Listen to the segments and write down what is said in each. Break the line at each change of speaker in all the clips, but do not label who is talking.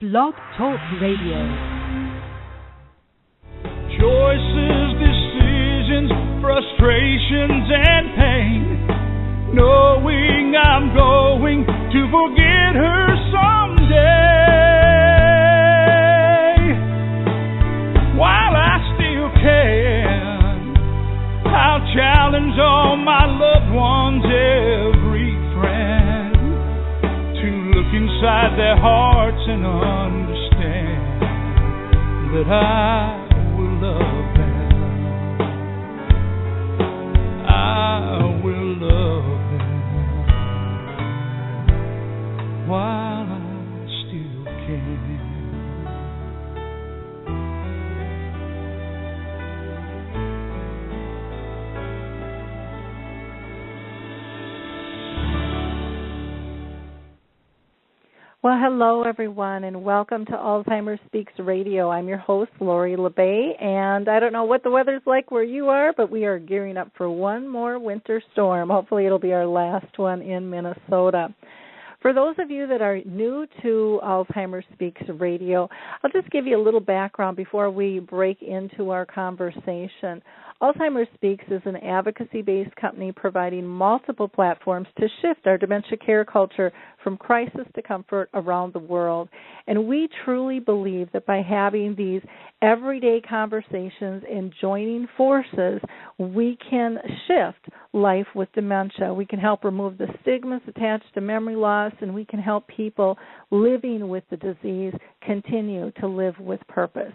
Blog Talk Radio.
Choices, decisions, frustrations, and pain. Knowing I'm going to forget her someday. While I still can, I'll challenge all my loved ones, every friend, to look inside their hearts that
Well, hello everyone, and welcome to Alzheimer's Speaks Radio. I'm your host, Lori La Bey, and I don't know what the weather's like where you are, but we are gearing up for one more winter storm. Hopefully, it'll be our last one in Minnesota. For those of you that are new to Alzheimer's Speaks Radio, I'll just give you a little background before we break into our conversation. Alzheimer's Speaks is an advocacy based company providing multiple platforms to shift our dementia care culture from crisis to comfort around the world. And we truly believe that by having these everyday conversations and joining forces, we can shift life with dementia. We can help remove the stigmas attached to memory loss, and we can help people living with the disease continue to live with purpose.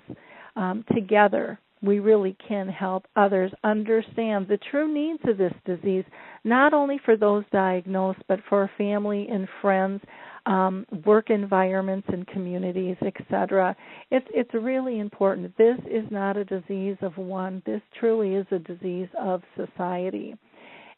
Um, together, we really can help others understand the true needs of this disease, not only for those diagnosed, but for family and friends, um, work environments and communities, etc. It's it's really important. This is not a disease of one. This truly is a disease of society.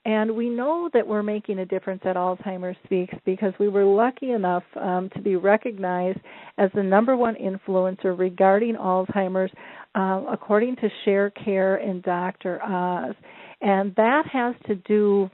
And we know that we're making a difference at Alzheimer's Speaks because we were lucky enough um, to be recognized as the number one influencer regarding Alzheimer's, uh, according to Sharecare and Dr. Oz. And that has to do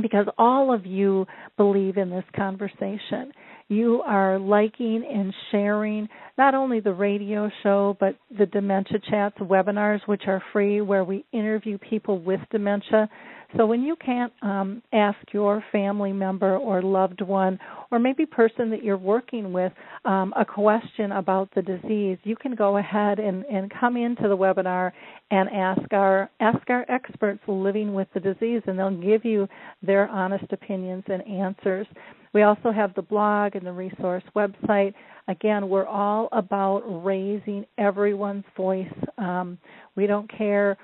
because all of you believe in this conversation. You are liking and sharing not only the radio show, but the Dementia Chats webinars, which are free, where we interview people with dementia. So when you can't um, ask your family member or loved one, or maybe person that you're working with, um, a question about the disease, you can go ahead and, and come into the webinar and ask our ask our experts living with the disease, and they'll give you their honest opinions and answers. We also have the blog and the resource website. Again, we're all about raising everyone's voice. Um, we don't care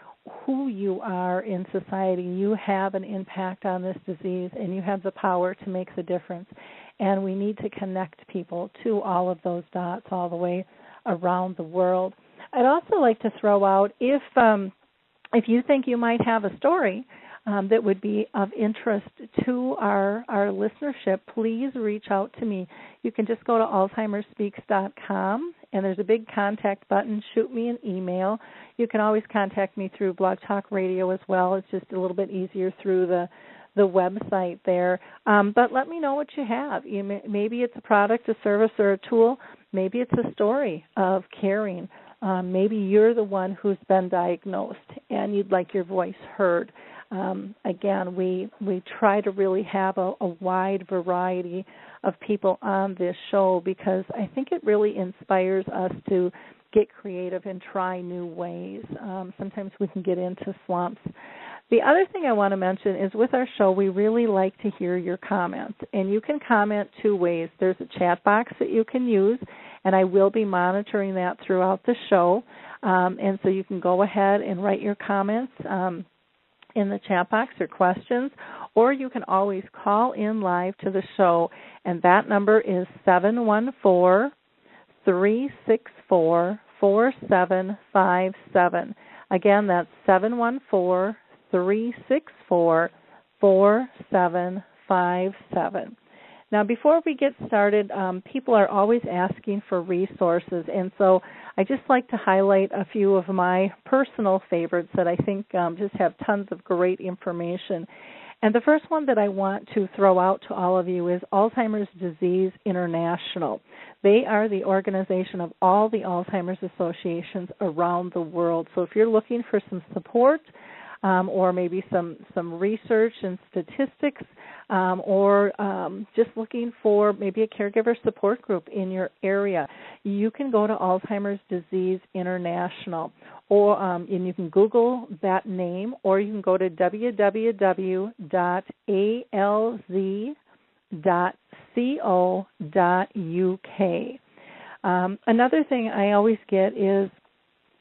who you are in society. You have an impact on this disease, and you have the power to make the difference. And we need to connect people to all of those dots all the way around the world. I'd also like to throw out if um, if you think you might have a story um, that would be of interest to our our listenership, please reach out to me. You can just go to alzheimersspeaks.com and there's a big contact button. Shoot me an email. You can always contact me through Blog Talk Radio as well. It's just a little bit easier through the the website there. Um, but let me know what you have. You may, maybe it's a product, a service, or a tool. Maybe it's a story of caring. Um, maybe you're the one who's been diagnosed and you'd like your voice heard. Um, again, we we try to really have a, a wide variety of people on this show because I think it really inspires us to get creative and try new ways. Um, sometimes we can get into slumps. The other thing I want to mention is with our show, we really like to hear your comments. And you can comment two ways. There's a chat box that you can use, and I will be monitoring that throughout the show. Um, and so you can go ahead and write your comments. Um, in the chat box or questions, or you can always call in live to the show, and that number is 714 364 4757. Again, that's 714 364 4757. Now, before we get started, um, people are always asking for resources, and so I just like to highlight a few of my personal favorites that I think um, just have tons of great information. And the first one that I want to throw out to all of you is Alzheimer's Disease International. They are the organization of all the Alzheimer's associations around the world. So if you're looking for some support, um, or maybe some some research and statistics, um, or um, just looking for maybe a caregiver support group in your area, you can go to Alzheimer's Disease International, or um, and you can Google that name, or you can go to www.alz.co.uk. Um, another thing I always get is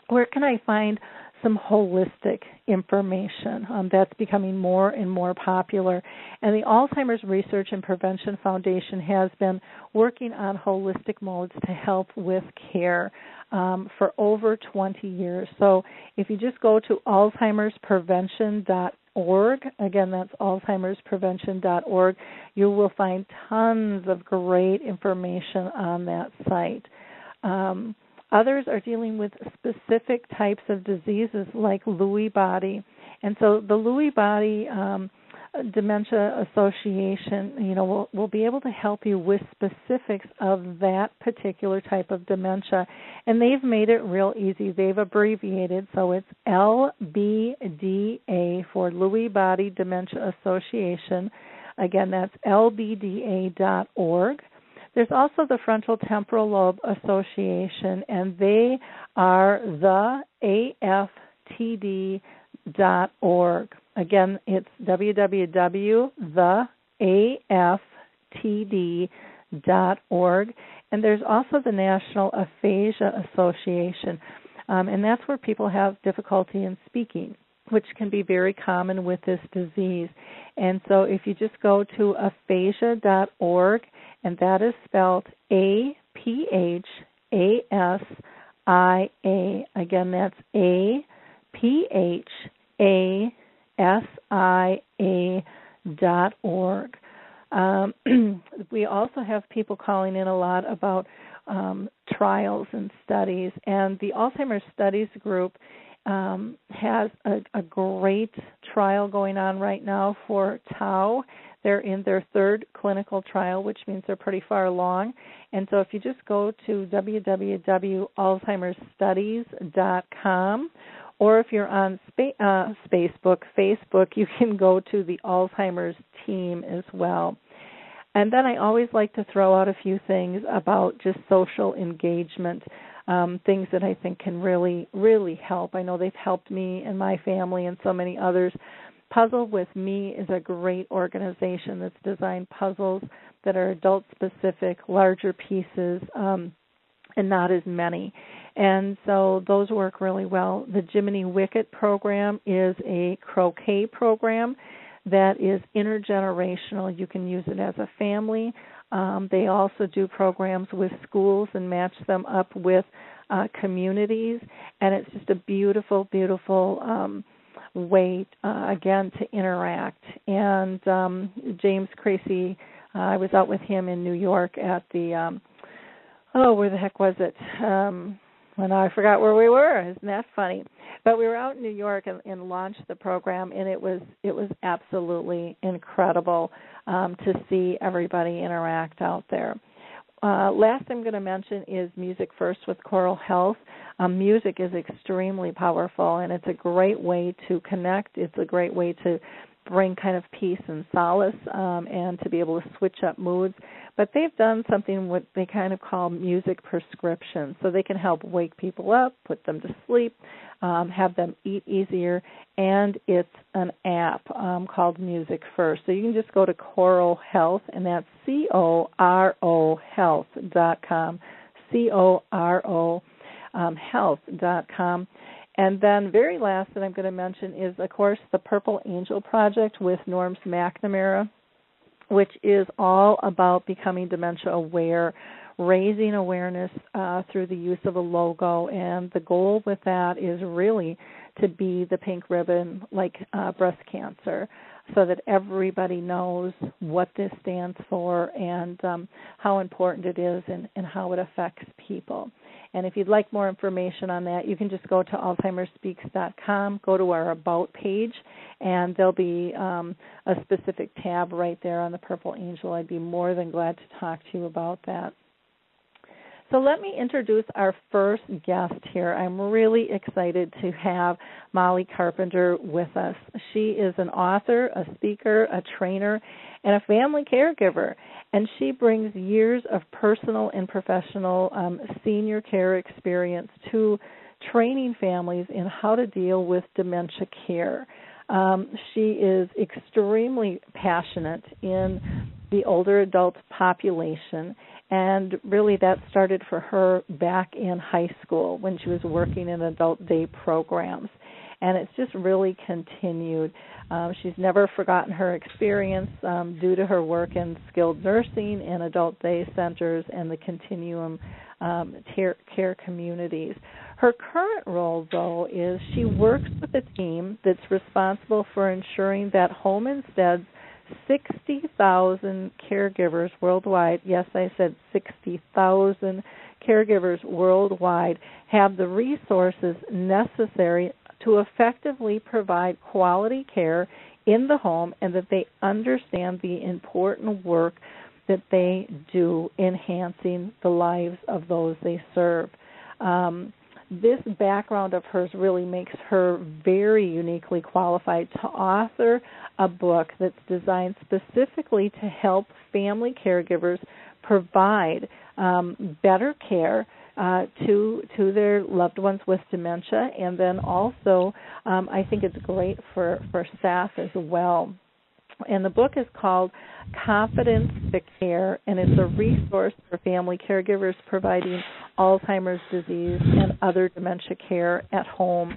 where can I find some holistic information um, that's becoming more and more popular. And the Alzheimer's Research and Prevention Foundation has been working on holistic modes to help with care um, for over 20 years. So if you just go to alzheimersprevention.org, again, that's alzheimersprevention.org, you will find tons of great information on that site. Um, Others are dealing with specific types of diseases like Lewy body. And so the Lewy body um, Dementia Association, you know, will will be able to help you with specifics of that particular type of dementia, and they've made it real easy. They've abbreviated, so it's LBDA for Lewy Body Dementia Association. Again, that's lbda.org. There's also the Frontal Temporal Lobe Association, and they are the AFTD.org. Again, it's www.theaftd.org. And there's also the National Aphasia Association, um, and that's where people have difficulty in speaking which can be very common with this disease. And so if you just go to aphasia.org and that is spelled A P H A S I A. Again, that's A P H A S I A dot org. Um, we also have people calling in a lot about um, trials and studies, and the Alzheimer's Studies Group um, has a, a great trial going on right now for tau they're in their third clinical trial, which means they're pretty far along. And so if you just go to www.alzheimersstudies.com, or if you're on spa- uh, Facebook, Facebook, you can go to the Alzheimer's team as well. And then I always like to throw out a few things about just social engagement, um, things that I think can really, really help. I know they've helped me and my family and so many others Puzzle with Me is a great organization that's designed puzzles that are adult specific, larger pieces, um, and not as many. And so those work really well. The Jiminy Wicket program is a croquet program that is intergenerational. You can use it as a family. Um, they also do programs with schools and match them up with uh, communities, and it's just a beautiful, beautiful um, way uh, again to interact. And um, James Tracy, uh, I was out with him in New York at the um, oh, where the heck was it? Um, and I forgot where we were. Isn't that funny? But we were out in New York and, and launched the program, and it was it was absolutely incredible um, to see everybody interact out there. Uh, last I'm going to mention is Music First with Coro Health. Um, music is extremely powerful, and it's a great way to connect. It's a great way to bring kind of peace and solace um, and to be able to switch up moods. But they've done something what they kind of call music prescription. So they can help wake people up, put them to sleep, um, have them eat easier, and it's an app um, called Music First. So you can just go to Coro Health, and that's C O R O Health dot com, C O R O um, Health dot com. And then, very last that I'm going to mention is, of course, the Purple Angel Project with Norms McNamara, which is all about becoming dementia aware, raising awareness uh, through the use of a logo. And the goal with that is really to be the pink ribbon like uh, breast cancer. so that everybody knows what this stands for and um, how important it is and, and how it affects people. And if you'd like more information on that, you can just go to alzheimersspeaks.com, go to our About page, and there'll be um, a specific tab right there on the Purple Angel. I'd be more than glad to talk to you about that. So let me introduce our first guest here. I'm really excited to have Molly Carpenter with us. She is an author, a speaker, a trainer, and a family caregiver. And she brings years of personal and professional um, senior care experience to training families in how to deal with dementia care. Um, she is extremely passionate in the older adult population and really that started for her back in high school when she was working in adult day programs and it's just really continued um, she's never forgotten her experience um, due to her work in skilled nursing and adult day centers and the continuum um, care, communities. Her current role, though, is she works with a team that's responsible for ensuring that Home Instead's 60,000 caregivers worldwide, yes, I said 60,000 caregivers worldwide, have the resources necessary to effectively provide quality care in the home and that they understand the important work that they do enhancing the lives of those they serve. Um, this background of hers really makes her very uniquely qualified to author a book that's designed specifically to help family caregivers provide um, better care uh, to to their loved ones with dementia, and then also um, I think it's great for for staff as well. And the book is called Confidence to Care, and it's a resource for family caregivers providing Alzheimer's disease and other dementia care at home.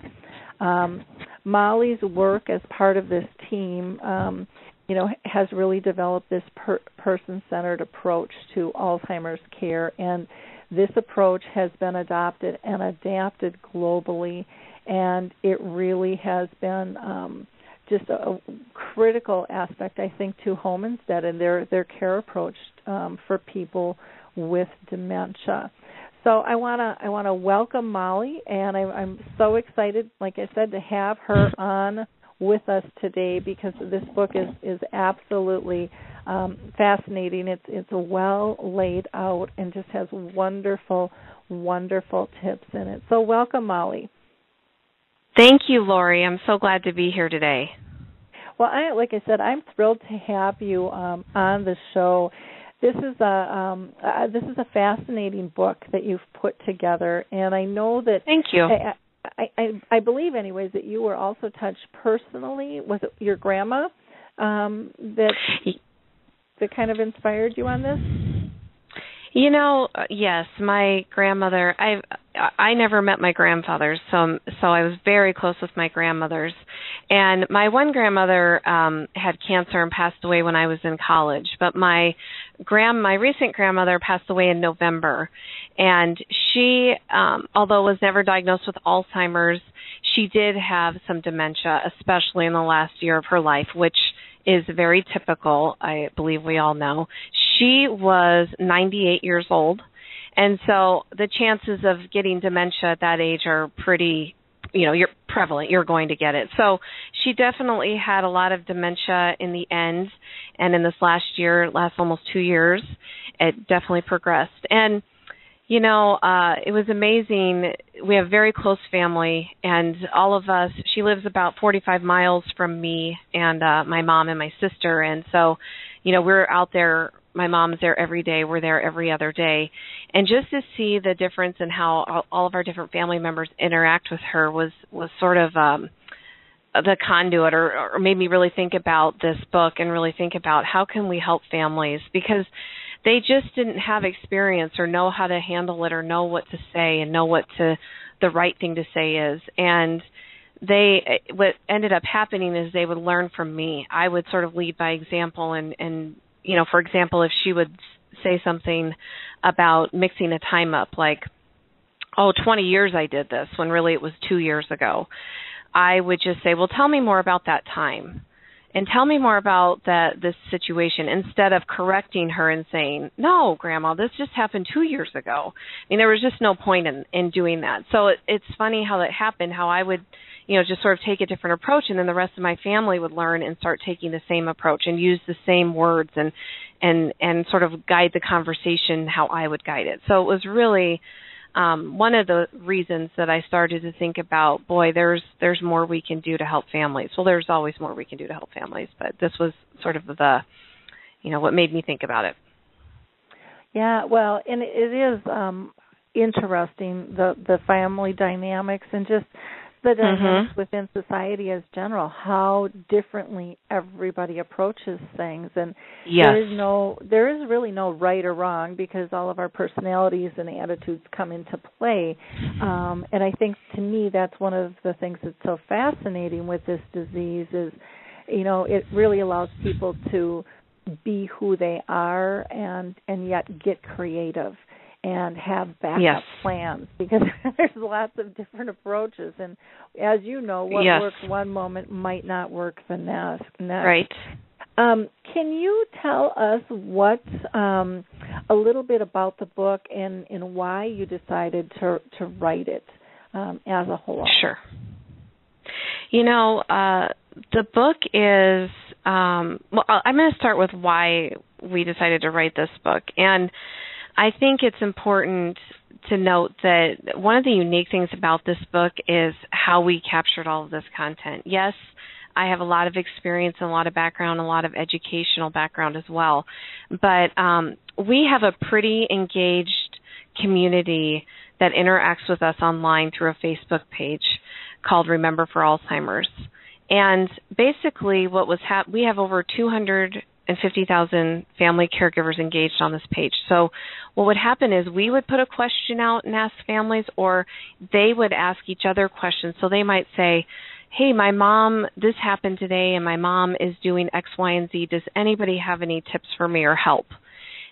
Um, Molly's work as part of this team, um, you know, has really developed this per- person-centered approach to Alzheimer's care, and this approach has been adopted and adapted globally, and it really has been. Um, just a, critical aspect, I think, to Home Instead and their their care approach um, for people with dementia. So I want to I want to welcome Molly, and I, I'm so excited, like I said, to have her on with us today because this book is is absolutely um, fascinating. It's it's well laid out and just has wonderful wonderful tips in it. So welcome, Molly.
Thank you, Lori. I'm so glad to be here today.
Well, I like I said, I'm thrilled to have you um, on the show. This is a um, uh, this is a fascinating book that you've put together, and I know that.
Thank you.
I, I, I, I believe, anyways, that you were also touched personally. It your grandma um, that that kind of inspired you on this?
You know, uh, yes, my grandmother. I I never met my grandfathers, so so I was very close with my grandmothers. And my one grandmother um had cancer and passed away when I was in college, but my grand my recent grandmother passed away in November. And she um although was never diagnosed with Alzheimer's, she did have some dementia, especially in the last year of her life, which is very typical, I believe we all know. She was 98 years old, and so the chances of getting dementia at that age are pretty you know you're prevalent. You're going to get it. So she definitely had a lot of dementia in the end and in this last year last almost 2 years it definitely progressed. And you know, uh it was amazing. We have very close family and all of us she lives about 45 miles from me and uh my mom and my sister. And so, you know, we're out there my mom's there every day, we're there every other day. And just to see the difference in how all of our different family members interact with her was was sort of um the conduit or, or made me really think about this book and really think about how can we help families because they just didn't have experience or know how to handle it or know what to say and know what to the right thing to say is and they what ended up happening is they would learn from me. I would sort of lead by example and and you know for example if she would say something about mixing a time up like oh 20 years i did this when really it was 2 years ago i would just say well tell me more about that time and tell me more about that this situation instead of correcting her and saying no grandma this just happened two years ago. I mean there was just no point in in doing that. So it, it's funny how that happened how i would you know just sort of take a different approach and then the rest of my family would learn and start taking the same approach and use the same words and and and sort of guide the conversation how i would guide it so it was really um, one of the reasons that I started to think about, boy, there's there's more we can do to help families. Well, there's always more we can do to help families, but this was sort of the, you know, what made me think about it.
Yeah, well, and it is um interesting the the family dynamics and just the dynamics
mm-hmm.
within society as general, how differently everybody approaches things, and
yes.
there is no, there is really no right or wrong because all of our personalities and attitudes come into play. Um, and I think to me that's one of the things that's so fascinating with this disease is, you know, it really allows people to be who they are and and yet get creative and have backup
yes.
plans because there's lots of different approaches and as you know what
yes.
works one moment might not work the next next
right
um, can you tell us what um, a little bit about the book and, and why you decided to to write it um, as a whole?
Sure. You know, uh, the book is. Um, well, I'm going to start with why we decided to write this book, and I think it's important to note that one of the unique things about this book is how we captured all of this content. Yes, I have a lot of experience and a lot of background, a lot of educational background as well. But um, we have a pretty engaged community that interacts with us online through a Facebook page called Remember for Alzheimer's. And basically, what was hap- we have over 200 and 50,000 family caregivers engaged on this page. So, what would happen is we would put a question out and ask families, or they would ask each other questions. So, they might say, Hey, my mom, this happened today, and my mom is doing X, Y, and Z. Does anybody have any tips for me or help?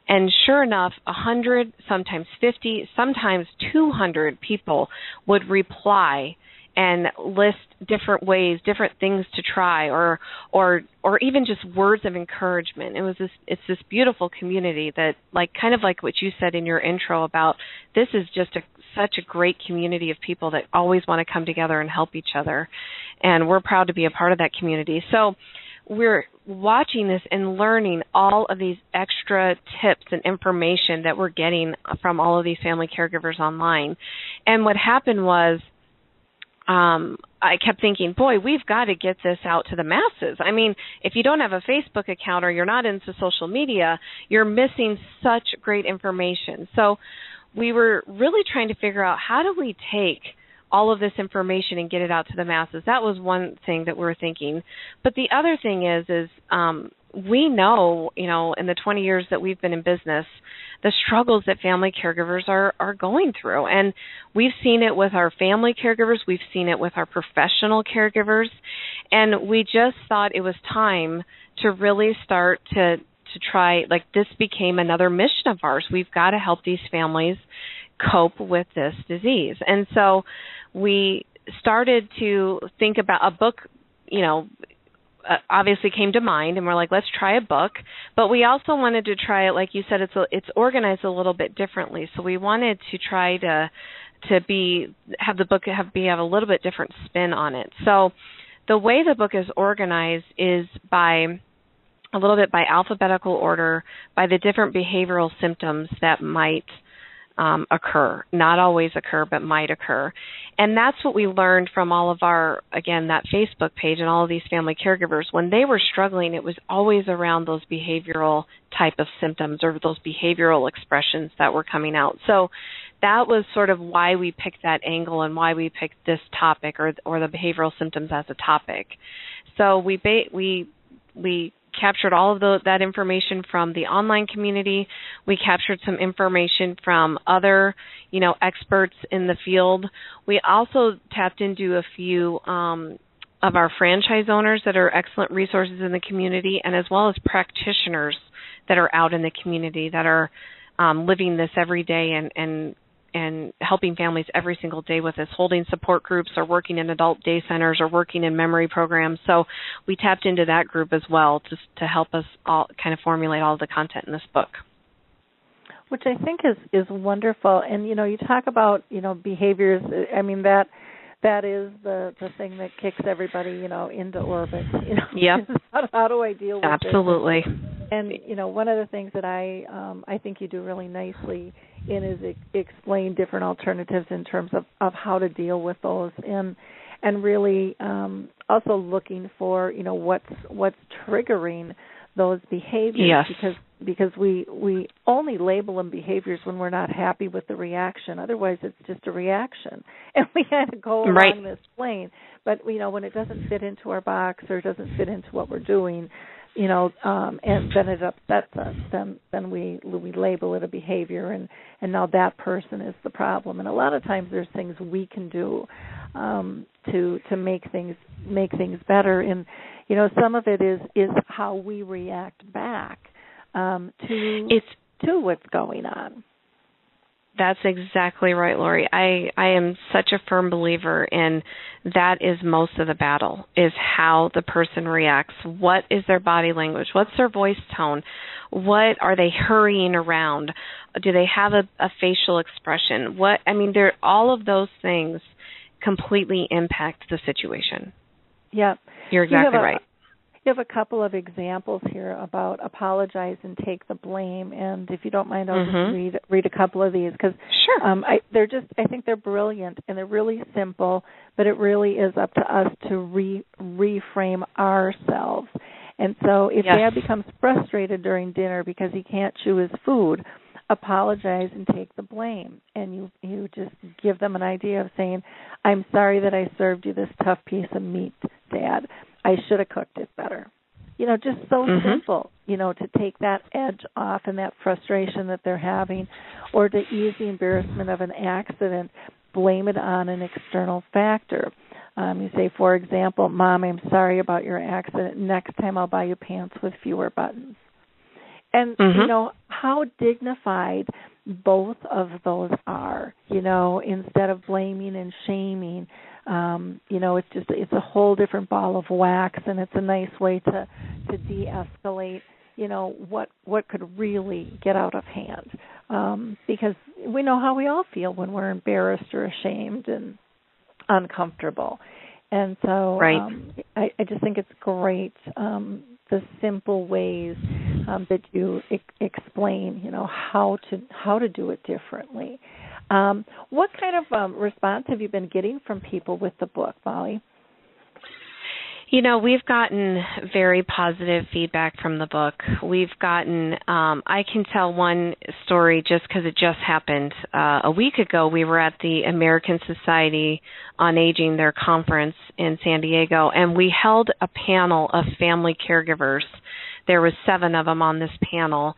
And sure enough, a 100, sometimes 50, sometimes 200 people would reply and list different ways, different things to try, or or or even just words of encouragement. It was this it's this beautiful community that like kind of like what you said in your intro about this is just a such a great community of people that always want to come together and help each other, and we're proud to be a part of that community. So we're watching this and learning all of these extra tips and information that we're getting from all of these family caregivers online. And what happened was um, I kept thinking, boy, we've got to get this out to the masses. I mean, if you don't have a Facebook account or you're not into social media, you're missing such great information. So we were really trying to figure out how do we take all of this information and get it out to the masses. That was one thing that we were thinking. But the other thing is is um we know, you know, in the 20 years that we've been in business, the struggles that family caregivers are are going through. And we've seen it with our family caregivers. We've seen it with our professional caregivers. And we just thought it was time to really start to to try like this became another mission of ours. We've got to help these families cope with this disease. And so we started to think about a book you know Uh, obviously came to mind and we're like let's try a book. But we also wanted to try it like you said it's a, it's organized a little bit differently. So we wanted to try to to be have the book have be have a little bit different spin on it. So the way the book is organized is by a little bit by alphabetical order by the different behavioral symptoms that might um, occur. Not always occur, but might occur. And that's what we learned from all of our, again, that Facebook page and all of these family caregivers. When they were struggling, it was always around those behavioral type of symptoms or those behavioral expressions that were coming out. So that was sort of why we picked that angle and why we picked this topic or or the behavioral symptoms as a topic. So we ba- we we captured all of the, that information from the online community. We captured some information from other, you know, experts in the field. We also tapped into a few um, of our franchise owners that are excellent resources in the community, and as well as practitioners that are out in the community that are um, living this every day and, and and helping families every single day with this, holding support groups or working in adult day centers or working in memory programs. So we tapped into that group as well just to help us all kind of formulate all the content in this book
which I think is is wonderful. And you know, you talk about you know behaviors. I mean that that is the the thing that kicks everybody you know into orbit. You know,
yep.
how, how do I deal with
Absolutely.
This? And you know, one of the things that I um I think you do really nicely in is e- explain different alternatives in terms of of how to deal with those and and really um also looking for you know what's what's triggering those behaviors
yes.
because because we we only label them behaviors when we're not happy with the reaction. Otherwise it's just a reaction. And we kind of go
right.
along this plane but you know when it doesn't fit into our box or doesn't fit into what we're doing you know um and then it upsets us then then we we label it a behavior. And and now that person is the problem. And a lot of times there's things we can do um to to make things make things better and you know some of it is is how we react back um to
it's
to what's going on
that's exactly right, Lori. I I am such a firm believer in that is most of the battle is how the person reacts. What is their body language? What's their voice tone? What are they hurrying around? Do they have a, a facial expression? What I mean, there all of those things completely impact the situation.
Yep.
You're exactly
you
right.
You have a couple of examples here about apologize and take the blame, and if you don't mind, I'll
Mhm.
just read read a couple of these because
Sure.
um, I, they're just I think they're brilliant and they're really simple, but it really is up to us to re reframe ourselves. And so, if
Yes.
Dad becomes frustrated during dinner because he can't chew his food, apologize and take the blame. And you you just give them an idea of saying, "I'm sorry that I served you this tough piece of meat, Dad. I should have cooked it better." You know, just so
Mhm.
simple. You know, to take that edge off and that frustration that they're having, or to ease the embarrassment of an accident, blame it on an external factor. Um, you say, for example, Mom, I'm sorry about your accident. Next time I'll buy you pants with fewer buttons. And
Mhm.
you know how dignified both of those are. You know, instead of blaming and shaming, um, you know, it's just it's a whole different ball of wax, and it's a nice way to to de-escalate. You know what what could really get out of hand, um, because we know how we all feel when we're embarrassed or ashamed and uncomfortable. And so
Right.
um, I, I just think it's great um, the simple ways um, that you e- explain, you know, how to how to do it differently. Um, what kind of um, response have you been getting from people with the book, Molly?
You know, we've gotten very positive feedback from the book. We've gotten, um, I can tell one story just because it just happened uh, a week ago. We were at the American Society on Aging, their conference in San Diego, and we held a panel of family caregivers. There was seven of them on this panel,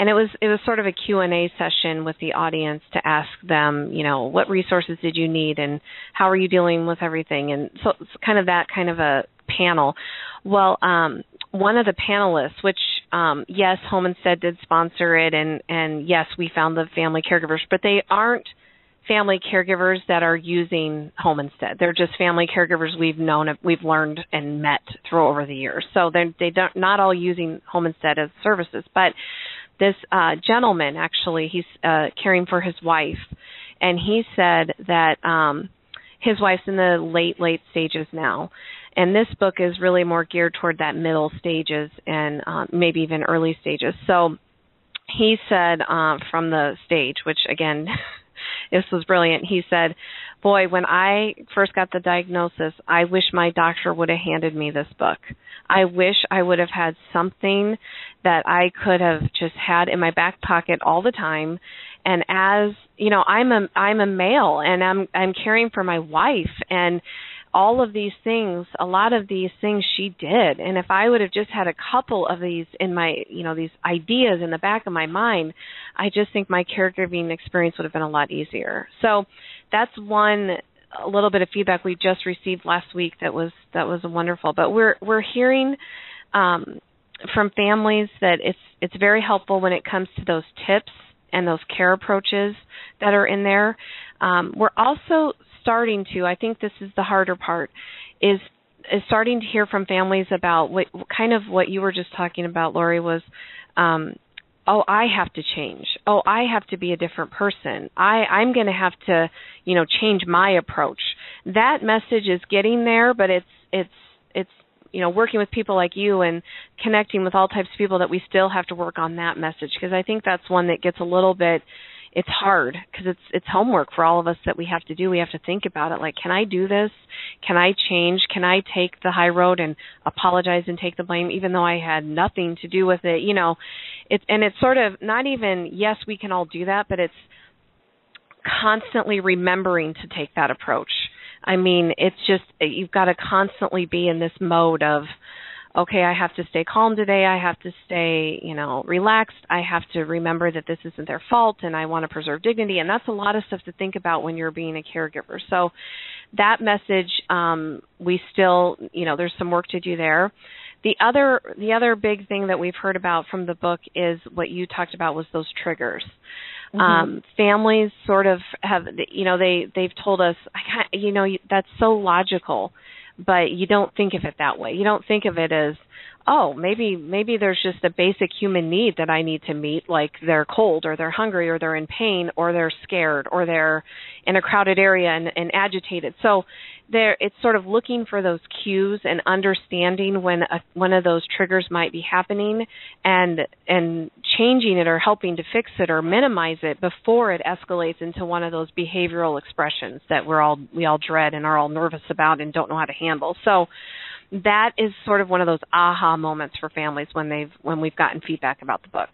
and it was it was sort of a Q and A session with the audience to ask them, you know, what resources did you need, and how are you dealing with everything, and so it's kind of that kind of a panel. Well, um, one of the panelists, which um, yes, Home Instead did sponsor it, and and yes, we found the family caregivers, but they aren't family caregivers that are using Home Instead. They're just family caregivers we've known, we've learned and met through over the years. So they're they don't not all using Home Instead as services, but this uh, gentleman actually he's uh, caring for his wife, and he said that um, his wife's in the late late stages now and this book is really more geared toward that middle stages and um, maybe even early stages. So he said uh, from the stage, which again, this was brilliant. He said, "Boy, when I first got the diagnosis, I wish my doctor would have handed me this book. I wish I would have had something that I could have just had in my back pocket all the time." And as you know, I'm a I'm a male, and I'm I'm caring for my wife, and all of these things, a lot of these things she did. And if I would have just had a couple of these in my, you know, these ideas in the back of my mind, I just think my caregiving experience would have been a lot easier. So that's one a little bit of feedback we just received last week that was that was wonderful. But we're we're hearing um, from families that it's it's very helpful when it comes to those tips and those care approaches that are in there. Um, we're also starting to. I think this is the harder part. Is is starting to hear from families about what kind of what you were just talking about, Lori, was um, oh i have to change. Oh i have to be a different person. I i'm going to have to you know change my approach. That message is getting there but it's it's it's you know working with people like you and connecting with all types of people that we still have to work on that message because i think that's one that gets a little bit it's hard because it's it's homework for all of us that we have to do. We have to think about it like can I do this? Can I change? Can I take the high road and apologize and take the blame even though I had nothing to do with it? You know, it's and it's sort of not even yes, we can all do that, but it's constantly remembering to take that approach. I mean, it's just you've got to constantly be in this mode of okay, I have to stay calm today. I have to stay, you know, relaxed. I have to remember that this isn't their fault and I want to preserve dignity. And that's a lot of stuff to think about when you're being a caregiver. So that message, um, we still, you know, there's some work to do there. The other the other big thing that we've heard about from the book is what you talked about was those triggers. Mm-hmm. Um, families sort of have, you know, they they've told us, I can't, you know, that's so logical but you don't think of it that way. You don't think of it as, oh, maybe maybe there's just a basic human need that I need to meet, like they're cold or they're hungry or they're in pain or they're scared or they're in a crowded area and, and agitated. So there it's sort of looking for those cues and understanding when a, one of those triggers might be happening and and changing it or helping to fix it or minimize it before it escalates into one of those behavioral expressions that we're all we all dread and are all nervous about and don't know how to handle. So that is sort of one of those aha moments for families when they've when we've gotten feedback about the book.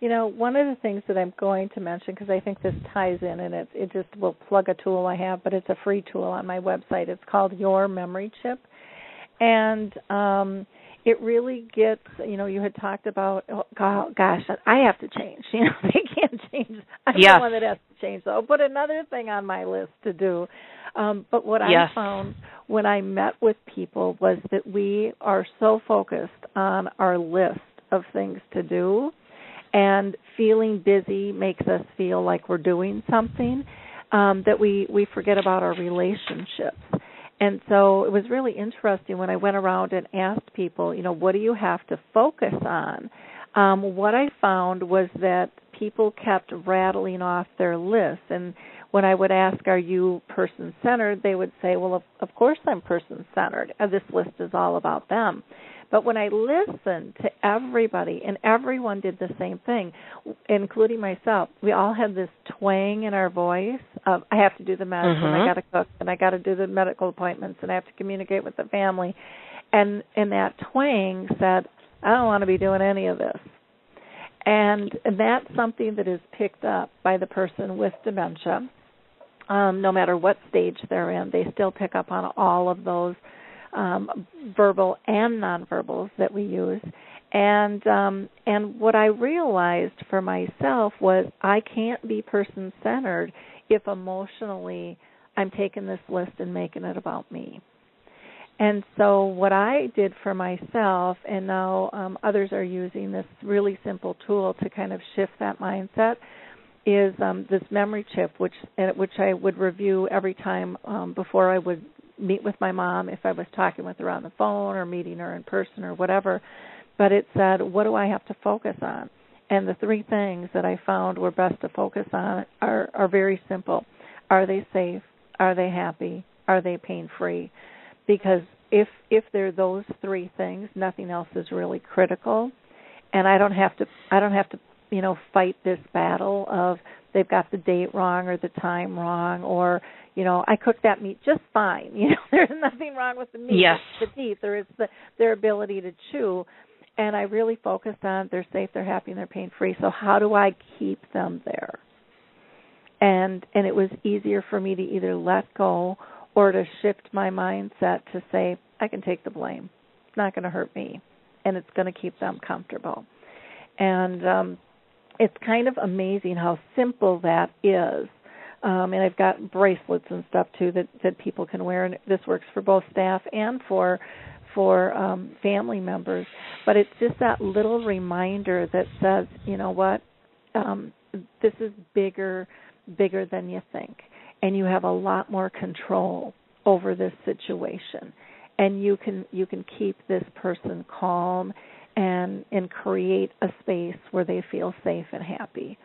You know, one of the things that I'm going to mention because I think this ties in and it it just will plug a tool I have, but it's a free tool on my website. It's called Your Memory Chip. And um it really gets you know you had talked about oh, gosh i have to change you know they can't change i'm yes. the one that has to change so i'll put another thing on my list to do um but what
yes.
i found when i met with people was that we are so focused on our list of things to do and feeling busy makes us feel like we're doing something um that we we forget about our relationships and so it was really interesting when I went around and asked people, you know, what do you have to focus on? Um, what I found was that people kept rattling off their list. And when I would ask, Are you person centered? they would say, Well, of, of course I'm person centered. This list is all about them. But when I listened to everybody, and everyone did the same thing, including myself, we all had this twang in our voice of I have to do the medicine,
mm-hmm.
I got to cook, and I got to do the medical appointments, and I have to communicate with the family, and and that twang said, I don't want to be doing any of this. And that's something that is picked up by the person with dementia. Um, no matter what stage they're in, they still pick up on all of those um, verbal and nonverbals that we use. And um, and what I realized for myself was I can't be person centered if emotionally I'm taking this list and making it about me. And so what I did for myself, and now um, others are using this really simple tool to kind of shift that mindset, is um, this memory chip, which which I would review every time um, before I would meet with my mom if I was talking with her on the phone or meeting her in person or whatever. But it said, what do I have to focus on? And the three things that I found were best to focus on are, are very simple. Are they safe? Are they happy? Are they pain free? Because if if they're those three things, nothing else is really critical. And I don't have to I don't have to, you know, fight this battle of they've got the date wrong or the time wrong or you know i cooked that meat just fine you know there's nothing wrong with the meat
yes.
the teeth there is the their ability to chew. And i really focused on they're safe they're happy and they're pain free so how do i keep them there? And and it was easier for me to either let go or to shift my mindset to say i can take the blame. It's not going to hurt me and it's going to keep them comfortable. And um it's kind of amazing how simple that is. Um, and I've got bracelets and stuff too that that people can wear, and this works for both staff and for for um, family members. But it's just that little reminder that says, you know what, um, this is bigger, bigger than you think, and you have a lot more control over this situation, and you can you can keep this person calm and and create a space where they feel safe and happy.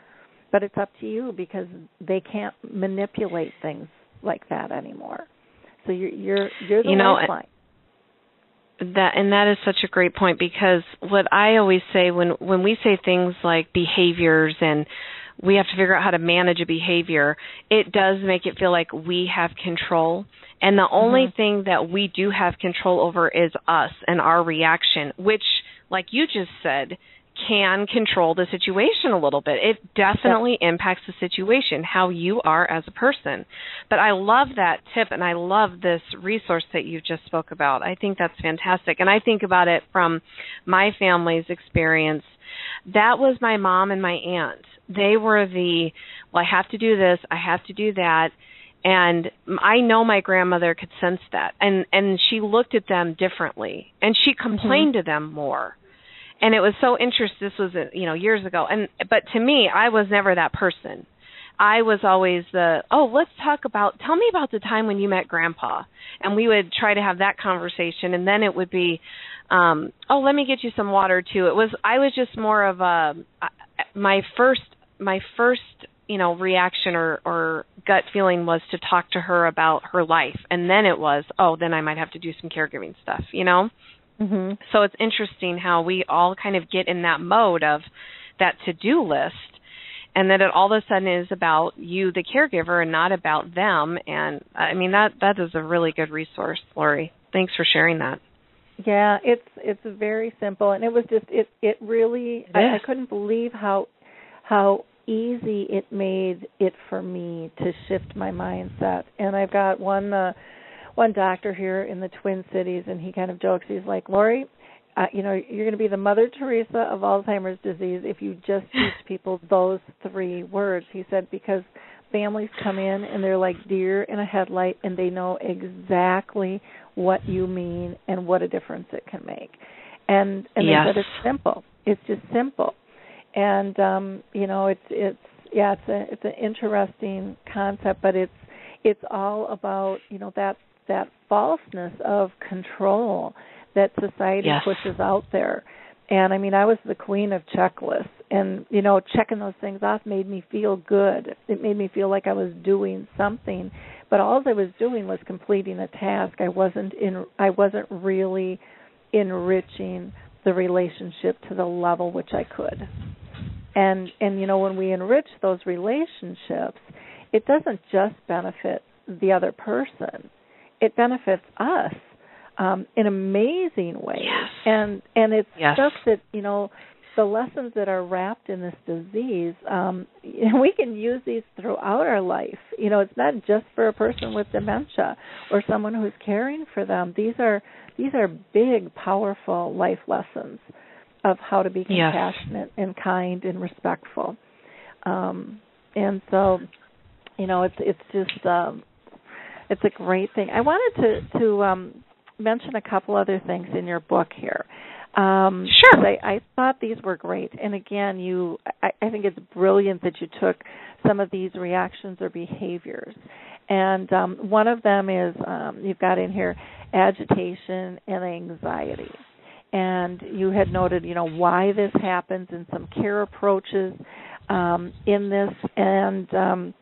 But it's up to you because they can't manipulate things like that anymore. So you're you're you're the
you know,
lifeline.
That and that is such a great point because what I always say when when we say things like behaviors and we have to figure out how to manage a behavior, it does make it feel like we have control. And the only
mm-hmm.
thing that we do have control over is us and our reaction, which, like you just said, can control the situation a little bit. It definitely yep. impacts the situation, how you are as a person. But I love that tip and I love this resource that you just spoke about. I think that's fantastic. And I think about it from my family's experience. That was my mom and my aunt. They were the, well, I have to do this, I have to do that. And I know my grandmother could sense that. And and she looked at them differently and she complained mm-hmm. to them more and it was so interesting this was uh, you know years ago. And but to me i was never that person. I was always the oh let's talk about tell me about the time when you met grandpa. And we would try to have that conversation. And then it would be um oh let me get you some water too. It was i was just more of a my first my first you know reaction or or gut feeling was to talk to her about her life. And then it was oh then i might have to do some caregiving stuff you know
Mm-hmm.
So it's interesting how we all kind of get in that mode of that to do list and that it all of a sudden is about you the caregiver and not about them. And i mean that that is a really good resource lori. Thanks for sharing that.
Yeah it's it's very simple and it was just it it really
it
I, I couldn't believe how how easy it made it for me to shift my mindset. And i've got one uh one doctor here in the Twin Cities, and he kind of jokes. He's like, Lori, uh, you know, you're going to be the Mother Teresa of Alzheimer's disease if you just teach people those three words. He said because families come in and they're like deer in a headlight, and they know exactly what you mean and what a difference it can make. And and
yes.
they said it's simple. It's just simple. And um, you know, it's it's yeah, it's a it's an interesting concept, but it's it's all about you know that that falseness of control that society
yes.
pushes out there. And I mean, I was the queen of checklists, and you know, checking those things off made me feel good. It made me feel like I was doing something, but all I was doing was completing a task. I wasn't in. I wasn't really enriching the relationship to the level which I could. And and you know, when we enrich those relationships, it doesn't just benefit the other person it benefits us um, in amazing ways.
Yes.
And and it's
yes.
stuff that you know the lessons that are wrapped in this disease. Um, we can use these throughout our life. You know, it's not just for a person with dementia or someone who's caring for them. These are these are big, powerful life lessons of how to be compassionate
yes.
and kind and respectful. Um, and so, you know, it's it's just um, it's a great thing. I wanted to to um, mention a couple other things in your book here. Um,
sure.
I, I thought these were great, and again, you I, I think it's brilliant that you took some of these reactions or behaviors, and um, one of them is um, you've got in here agitation and anxiety and you had noted, you know, why this happens and some care approaches um, in this, and um,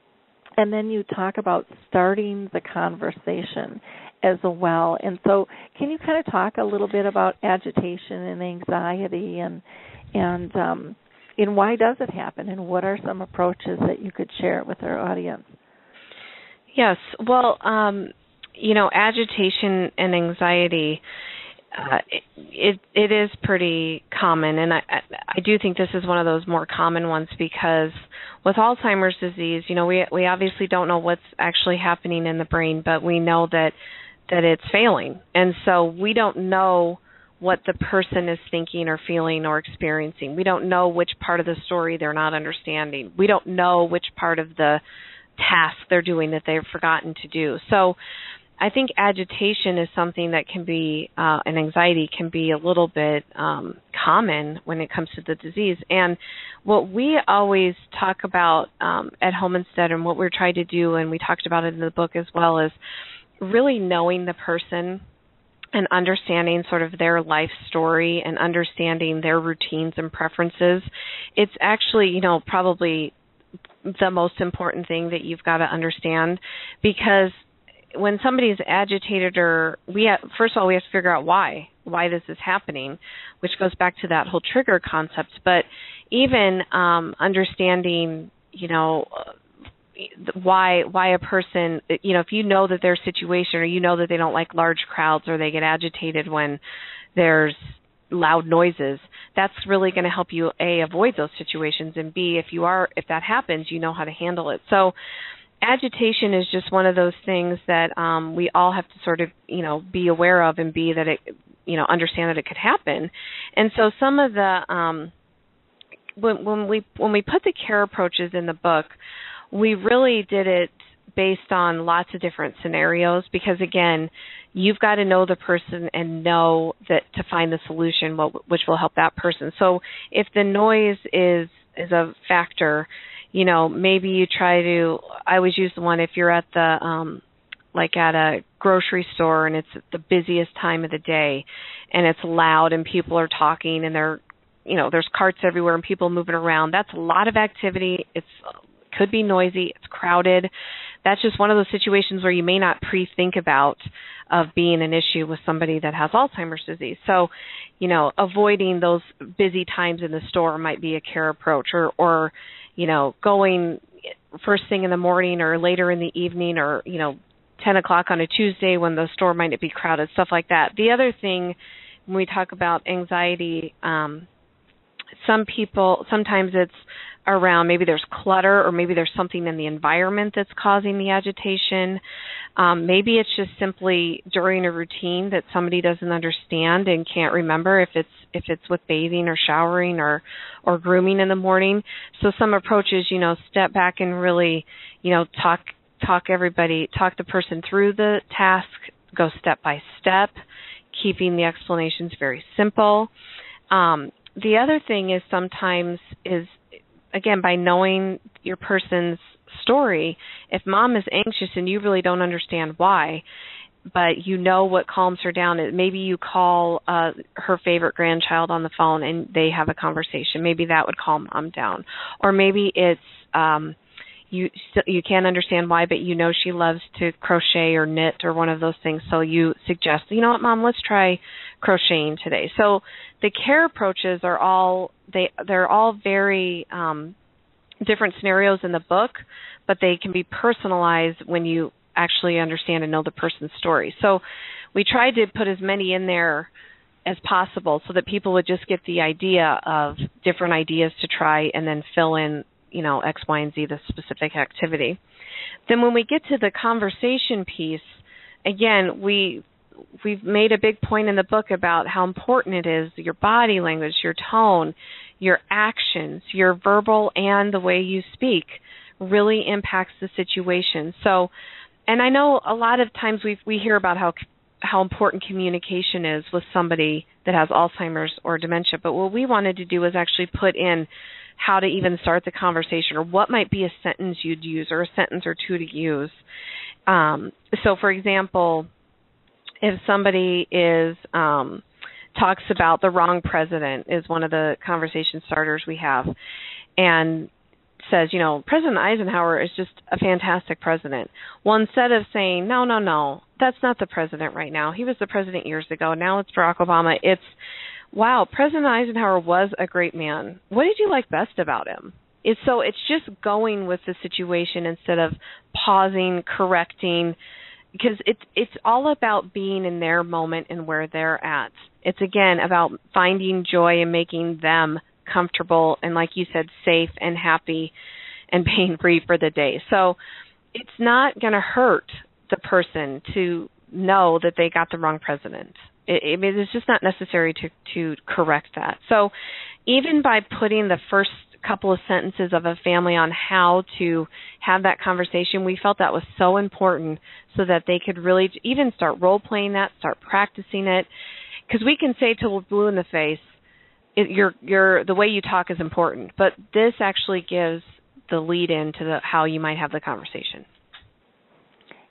and then you talk about starting the conversation as well. And so, can you kind of talk a little bit about agitation and anxiety, and and um, and why does it happen, and what are some approaches that you could share with our audience?
Yes. Well, um, you know, agitation and anxiety uh, it it is pretty common, and I I do think this is one of those more common ones because with Alzheimer's disease, you know, we we obviously don't know what's actually happening in the brain, but we know that that it's failing, and so we don't know what the person is thinking or feeling or experiencing. We don't know which part of the story they're not understanding. We don't know which part of the task they're doing that they've forgotten to do. So I think agitation is something that can be, uh, and anxiety can be a little bit um, common when it comes to the disease. And what we always talk about um, at Home Instead, and what we're trying to do, and we talked about it in the book as well, is really knowing the person and understanding sort of their life story and understanding their routines and preferences. It's actually, you know, probably the most important thing that you've got to understand because when somebody's agitated or we have, first of all we have to figure out why why this is happening which goes back to that whole trigger concept. But even um understanding you know why why a person you know if you know that their situation or you know that they don't like large crowds or they get agitated when there's loud noises that's really going to help you a avoid those situations and b if you are if that happens you know how to handle it. So agitation is just one of those things that um we all have to sort of you know be aware of and be that it you know understand that it could happen. And so some of the um when when we when we put the care approaches in the book we really did it based on lots of different scenarios because again you've got to know the person and know that to find the solution which will help that person. So if the noise is is a factor you know maybe you try to i always use the one if you're at the um like at a grocery store and it's the busiest time of the day and it's loud and people are talking and they're you know there's carts everywhere and people moving around that's a lot of activity it's could be noisy, it's crowded. That's just one of those situations where you may not pre-think about of being an issue with somebody that has Alzheimer's disease. So, you know, avoiding those busy times in the store might be a care approach or or you know, going first thing in the morning or later in the evening or, you know, 10 o'clock on a Tuesday when the store might be crowded, stuff like that. The other thing when we talk about anxiety, um, some people, sometimes it's around maybe there's clutter or maybe there's something in the environment that's causing the agitation. Um, maybe it's just simply during a routine that somebody doesn't understand and can't remember if it's if it's with bathing or showering or or grooming in the morning. So some approaches, you know, step back and really, you know, talk talk everybody talk the person through the task, go step by step, keeping the explanations very simple. Um, the other thing is sometimes is again by knowing your person's story if mom is anxious and you really don't understand why but you know what calms her down. Maybe you call uh her favorite grandchild on the phone and they have a conversation. Maybe that would calm mom down. Or maybe it's um you you can't understand why but you know she loves to crochet or knit or one of those things. So you suggest you know what mom? Let's try crocheting today. So the care approaches are all they they're all very um, different scenarios in the book, but they can be personalized when you actually understand and know the person's story. So we tried to put as many in there as possible so that people would just get the idea of different ideas to try and then fill in, you know, X, Y, and Z, the specific activity. Then when we get to the conversation piece, again, we we've made a big point in the book about how important it is your body language, your tone, your actions, your verbal and the way you speak really impacts the situation. So, and I know a lot of times we we hear about how how important communication is with somebody that has Alzheimer's or dementia, but what we wanted to do was actually put in how to even start the conversation or what might be a sentence you'd use or a sentence or two to use. Um, so, for example, if somebody is um, talks about the wrong president is one of the conversation starters we have and says you know president eisenhower is just a fantastic president. Well instead of saying no no no that's not the president right now. He was the president years ago. Now it's barack obama. It's wow president eisenhower was a great man. What did you like best about him? It's so it's just going with the situation instead of pausing correcting because it's it's all about being in their moment and where they're at. It's again about finding joy and making them comfortable and like you said safe and happy and pain free for the day. So it's not going to hurt the person to know that they got the wrong president. It, it, it's just not necessary to to correct that. So even by putting the first couple of sentences of a family on how to have that conversation. We felt that was so important so that they could really even start role playing that, start practicing it. Because we can say till we're blue in the face, it, your your the way you talk is important, but this actually gives the lead in to the how you might have the conversation.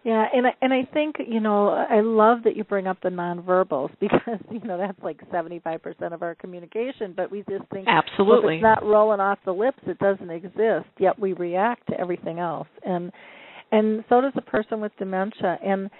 Yeah, and I, and I think you know I love that you bring up the nonverbals because you know that's like seventy five percent of our communication. But we just think
absolutely
well, it's not rolling off the lips. It doesn't exist. Yet we react to everything else, and and so does a person with dementia. And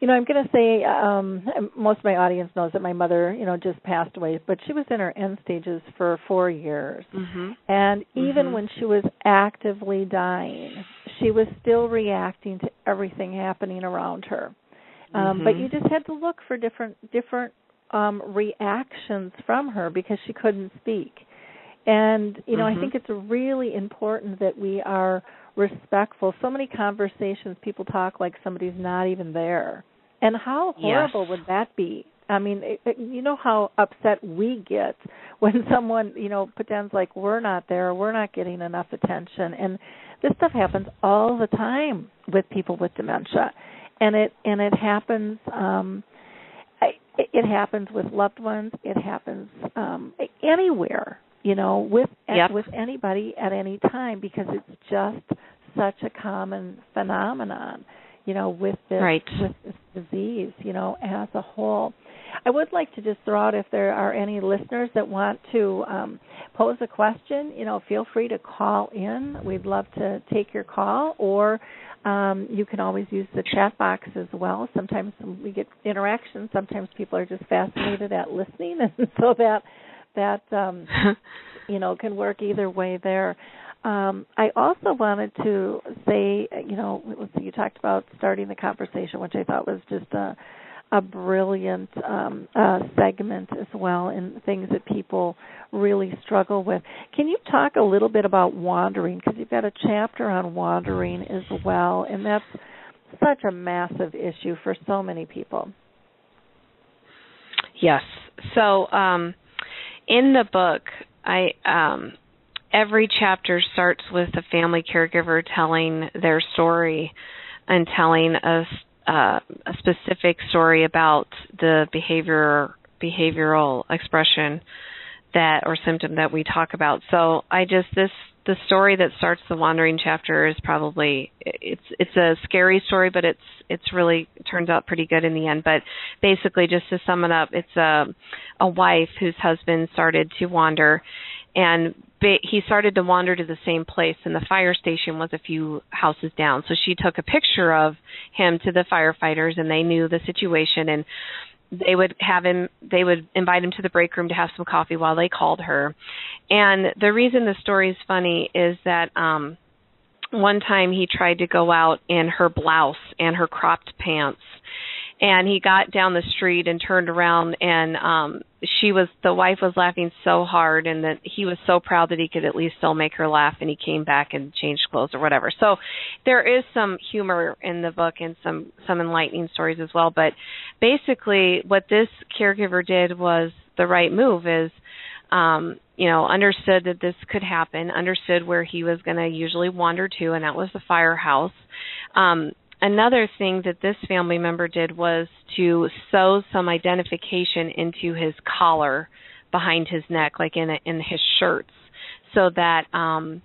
you know, I'm going to say um most of my audience knows that my mother, you know, just passed away, but she was in her end stages for 4 years.
Mm-hmm.
And even
mm-hmm.
when she was actively dying, she was still reacting to everything happening around her. Um
mm-hmm.
but you just had to look for different different um reactions from her because she couldn't speak. And you know, I
Mm-hmm.
think it's really important that we are respectful. So many conversations people talk like somebody's not even there. And how horrible
Yes.
would that be? I mean, it, it, you know how upset we get when someone, you know, pretends like we're not there, we're not getting enough attention. And this stuff happens all the time with people with dementia. And it and it happens um it, it happens with loved ones, it happens um anywhere you know with
Yep.
with anybody at any time because it's just such a common phenomenon you know with this
Right.
with this disease you know as a whole i would like to just throw out if there are any listeners that want to um, pose a question you know feel free to call in we'd love to take your call or um, you can always use the chat box as well. Sometimes we get interaction. Sometimes people are just fascinated at listening, and so that that um, you know can work either way there. Um, I also wanted to say, you know, let's see, you talked about starting the conversation, which I thought was just a a brilliant um, uh, segment as well, and things that people really struggle with. Can you talk a little bit about wandering? Because you've got a chapter on wandering as well, and that's such a massive issue for so many people.
Yes. So um, in the book, I um, every chapter starts with a family caregiver telling their story and telling a, uh, a specific story about the behavior behavioral expression that or symptom that we talk about. So I just this the story that starts the wandering chapter is probably it's it's a scary story but it's it's really turns out pretty good in the end but basically just to sum it up it's a a wife whose husband started to wander and he started to wander to the same place and the fire station was a few houses down. So she took a picture of him to the firefighters and they knew the situation and they would have him they would invite him to the break room to have some coffee while they called her. And the reason the story is funny is that um one time he tried to go out in her blouse and her cropped pants and he got down the street and turned around and um she was the wife was laughing so hard and that he was so proud that he could at least still make her laugh and he came back and changed clothes or whatever. So there is some humor in the book and some some enlightening stories as well but basically what this caregiver did was the right move is um you know understood that this could happen understood where he was going to usually wander to and that was the firehouse. Um another thing that this family member did was to sew some identification into his collar behind his neck like in a, in his shirts so that um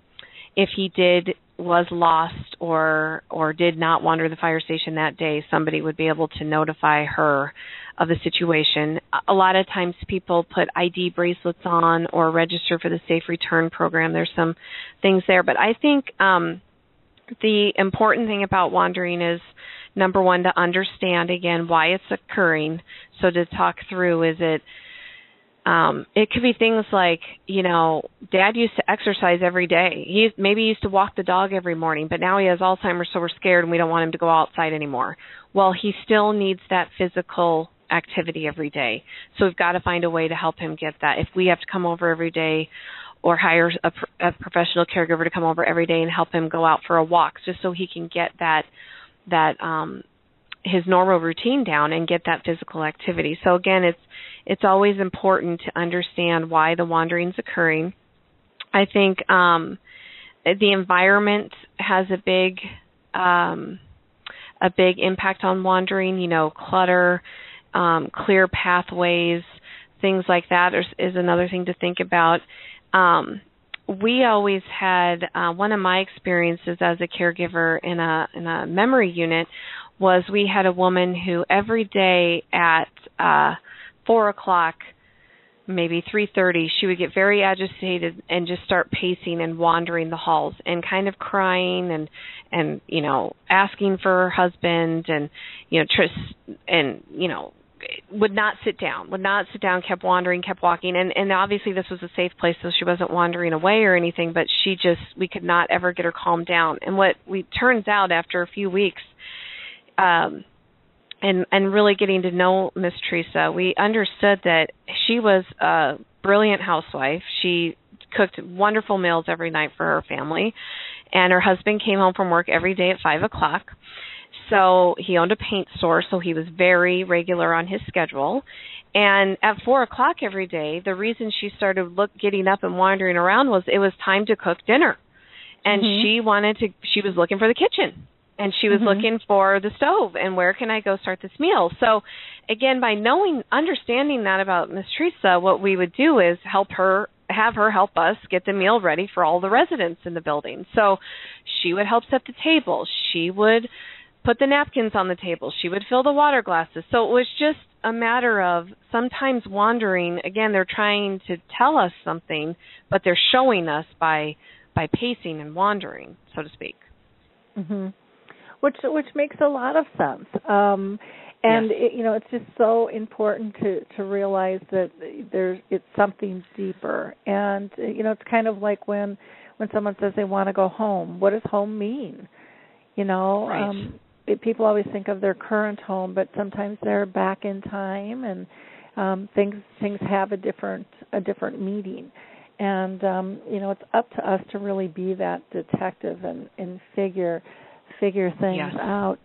if he did was lost or or did not wander the fire station that day somebody would be able to notify her of the situation. A lot of times people put id bracelets on or register for the safe return program. There's some things there but i think um the important thing about wandering is number one to understand again why it's occurring. So to talk through is it um it could be things like you know dad used to exercise every day. He maybe used to walk the dog every morning but now he has alzheimer's so we're scared and we don't want him to go outside anymore. Well he still needs that physical activity every day. So we've got to find a way to help him get that. If we have to come over every day or hire a, a professional caregiver to come over every day and help him go out for a walk just so he can get that that um his normal routine down and get that physical activity. So again, it's it's always important to understand why the wandering's occurring. I think um, the environment has a big um, a big impact on wandering. You know, clutter, um, clear pathways, things like that is, is another thing to think about. Um, we always had uh, one of my experiences as a caregiver in a in a memory unit was we had a woman who every day at uh, four o'clock maybe 3:30 she would get very agitated and just start pacing and wandering the halls and kind of crying and and you know asking for her husband and you know tris and you know would not sit down would not sit down kept wandering kept walking and and obviously this was a safe place so she wasn't wandering away or anything but she just we could not ever get her calmed down and what we turns out after a few weeks um and and really getting to know Miss Teresa, we understood that she was a brilliant housewife. She cooked wonderful meals every night for her family, and her husband came home from work every day at five o'clock. So he owned a paint store, so he was very regular on his schedule. And at four o'clock every day, the reason she started look getting up and wandering around was it was time to cook dinner, and mm-hmm. she wanted to. She was looking for the kitchen and she was mm-hmm. looking for the stove and where can I go start this meal. So again, by knowing understanding that about Miss Teresa, what we would do is help her have her help us get the meal ready for all the residents in the building. So she would help set the table. She would put the napkins on the table. She would fill the water glasses. So it was just a matter of sometimes wandering. Again, they're trying to tell us something, but they're showing us by by pacing and wandering, so to speak.
Mm-hmm. which which makes a lot of sense. Um, and yes. it, you know, it's just so important to to realize that there's it's something deeper. And you know, it's kind of like when when someone says they want to go home. What does home mean? You know,
right.
um, people always think of their current home, but sometimes they're back in time, and um, things things have a different a different meaning. And um, you know, it's up to us to really be that detective and, and figure figure things
yes.
out.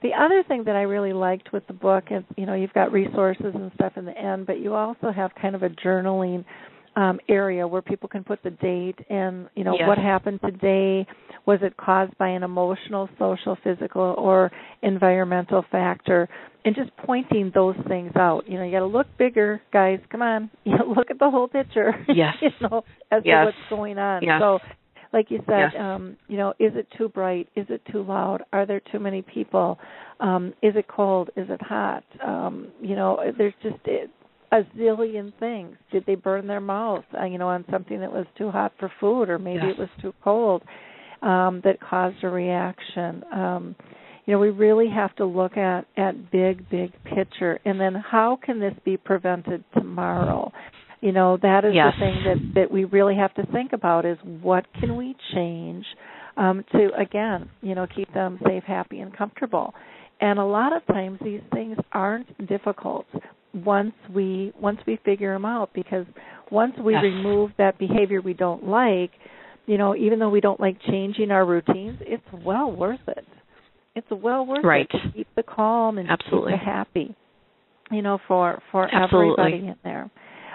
The other thing that I really liked with the book is, you know, you've got resources and stuff in the end, but you also have kind of a journaling um, area where people can put the date and, you know,
yes.
what happened today. Was it caused by an emotional, social, physical, or environmental factor? And just pointing those things out. You know, you got to look bigger, guys. Come on, you know, look at the whole picture.
Yes.
you know, as
yes.
to what's going on.
Yes.
So like you said,
yes.
um, you know, is it too bright? Is it too loud? Are there too many people? Um, is it cold? Is it hot? Um, you know, there's just a zillion things. Did they burn their mouth, uh, you know, on something that was too hot for food, or maybe
yes.
it was too cold um, that caused a reaction? Um, you know, we really have to look at at big, big picture, and then how can this be prevented tomorrow? you know that is
yes.
the thing that that we really have to think about is what can we change um to again you know keep them safe happy and comfortable and a lot of times these things aren't difficult once we once we figure them out because once we
yes.
remove that behavior we don't like you know even though we don't like changing our routines it's well worth it it's well worth
right.
it to keep the calm and
Absolutely.
keep the happy you know for for
Absolutely.
everybody in there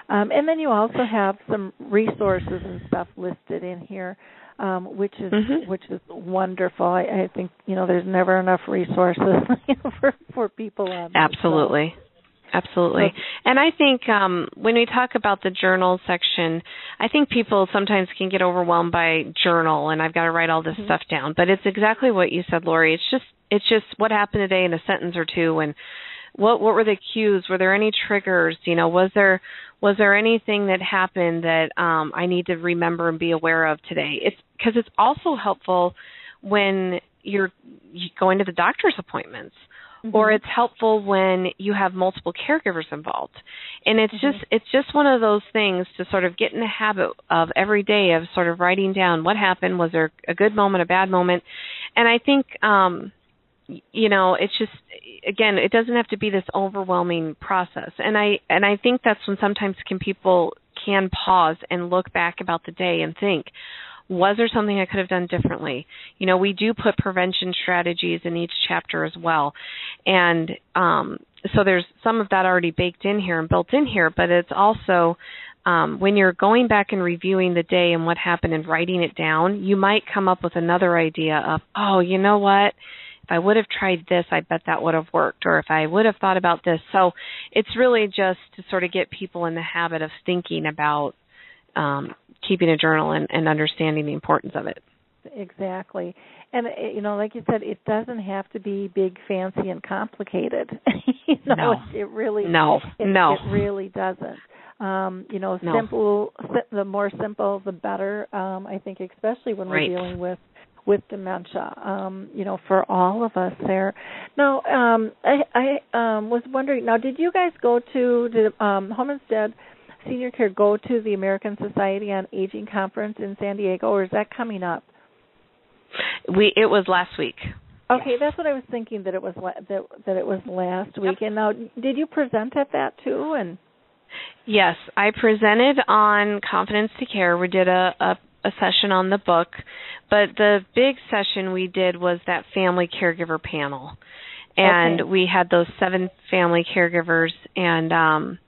um, and then you also have some resources and stuff listed in here, um, which is
mm-hmm.
which is wonderful. I, I think you know there's never enough resources for for people on. There.
Absolutely. Absolutely. And I think um, when we talk about the journal section, I think people sometimes can get overwhelmed by journal and I've got to write all this mm-hmm. stuff down. But it's exactly what you said, Lori. It's just it's just what happened today in a sentence or two and what what were the cues? Were there any triggers? You know, was there was there anything that happened that um, I need to remember and be aware of today? It's because it's also helpful when you're going to the doctor's appointments. Mm-hmm. or it's helpful when you have multiple caregivers involved and it's mm-hmm. just it's just one of those things to sort of get in the habit of every day of sort of writing down what happened was there a good moment a bad moment and i think um you know it's just again it doesn't have to be this overwhelming process and i and i think that's when sometimes can people can pause and look back about the day and think was there something i could have done differently you know we do put prevention strategies in each chapter as well and um so there's some of that already baked in here and built in here but it's also um, when you're going back and reviewing the day and what happened and writing it down, you might come up with another idea of, oh, you know what? If I would have tried this, I bet that would have worked. Or if I would have thought about this. So it's really just to sort of get people in the habit of thinking about um, keeping a journal and, and understanding the importance of it.
Exactly. And you know, like you said, it doesn't have to be big, fancy, and complicated. you know,
no.
it, it really
no,
it,
no,
it really doesn't. Um, you know,
no.
simple. The more simple, the better. Um, I think, especially when
right.
we're dealing with with dementia. Um, you know, for all of us there. Now, um, I, I um, was wondering. Now, did you guys go to did um, Home Instead Senior Care go to the American Society on Aging conference in San Diego, or is that coming up?
We it was last week.
Okay,
yes.
that's what I was thinking that it was la- that that it was last week.
Yep.
And now, did you present at that too? And
yes, I presented on Confidence to Care. We did a, a a session on the book, but the big session we did was that family caregiver panel, and
okay.
we had those seven family caregivers and. um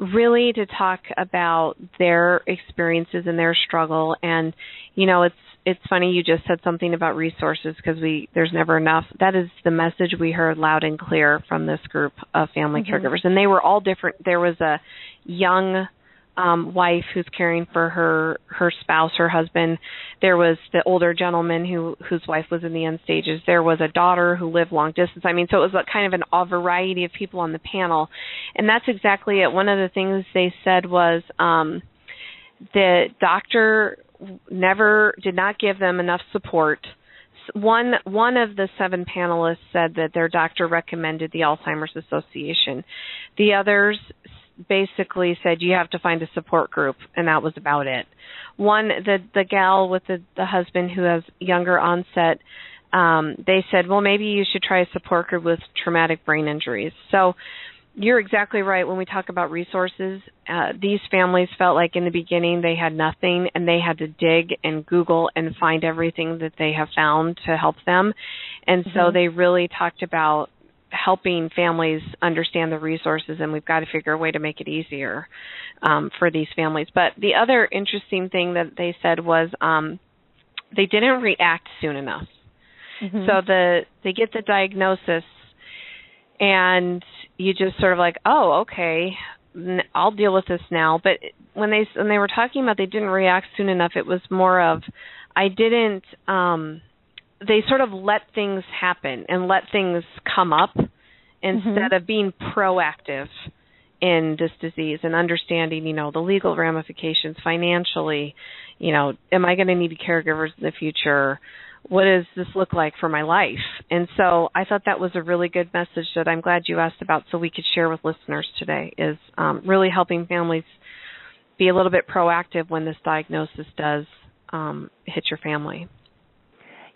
really to talk about their experiences and their struggle. And you know it's it's funny you just said something about resources because we there's never enough. That is the message we heard loud and clear from this group of family
mm-hmm.
caregivers. And they were all different. There was a young um wife who's caring for her her spouse her husband. There was the older gentleman who whose wife was in the end stages. There was a daughter who lived long distance. I mean so it was a kind of an, a variety of people on the panel. And that's exactly it. One of the things they said was um the doctor never did not give them enough support. One one of the seven panelists said that their doctor recommended the Alzheimer's Association. The others basically said you have to find a support group and that was about it. One the the gal with the the husband who has younger onset um they said well maybe you should try a support group with traumatic brain injuries. So you're exactly right when we talk about resources. Uh, these families felt like in the beginning they had nothing and they had to dig and google and find everything that they have found to help them. And
mm-hmm.
so they really talked about helping families understand the resources and we've got to figure a way to make it easier um, for these families. But the other interesting thing that they said was um, they didn't react soon enough.
Mm-hmm.
so the they get the diagnosis and you just sort of like oh okay I'll deal with this now. But when they when they were talking about they didn't react soon enough it was more of I didn't um they sort of let things happen and let things come up instead
mm-hmm.
of being proactive in this disease and understanding, you know, the legal ramifications financially, you know, am I going to need caregivers in the future? What does this look like for my life? And so I thought that was a really good message that I'm glad you asked about so we could share with listeners today is um, really helping families be a little bit proactive when this diagnosis does um, hit your family.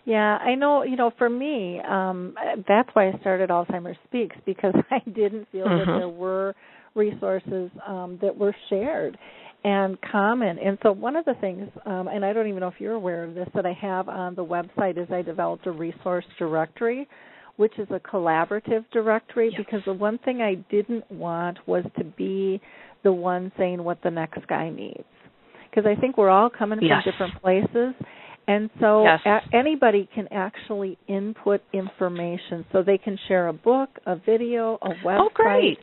Yeah, I know, you know, for me, um that's why I started Alzheimer's Speaks because I didn't feel
mm-hmm.
that there were resources um that were shared and common. And so one of the things um and I don't even know if you're aware of this that I have on the website is I developed a resource directory which is a collaborative directory
yes.
because the one thing I didn't want was to be the one saying what the next guy needs. Because I think we're all coming
yes.
from different places and so
yes.
a- anybody can actually input information. So they can share a book, a video, a website.
Oh, great.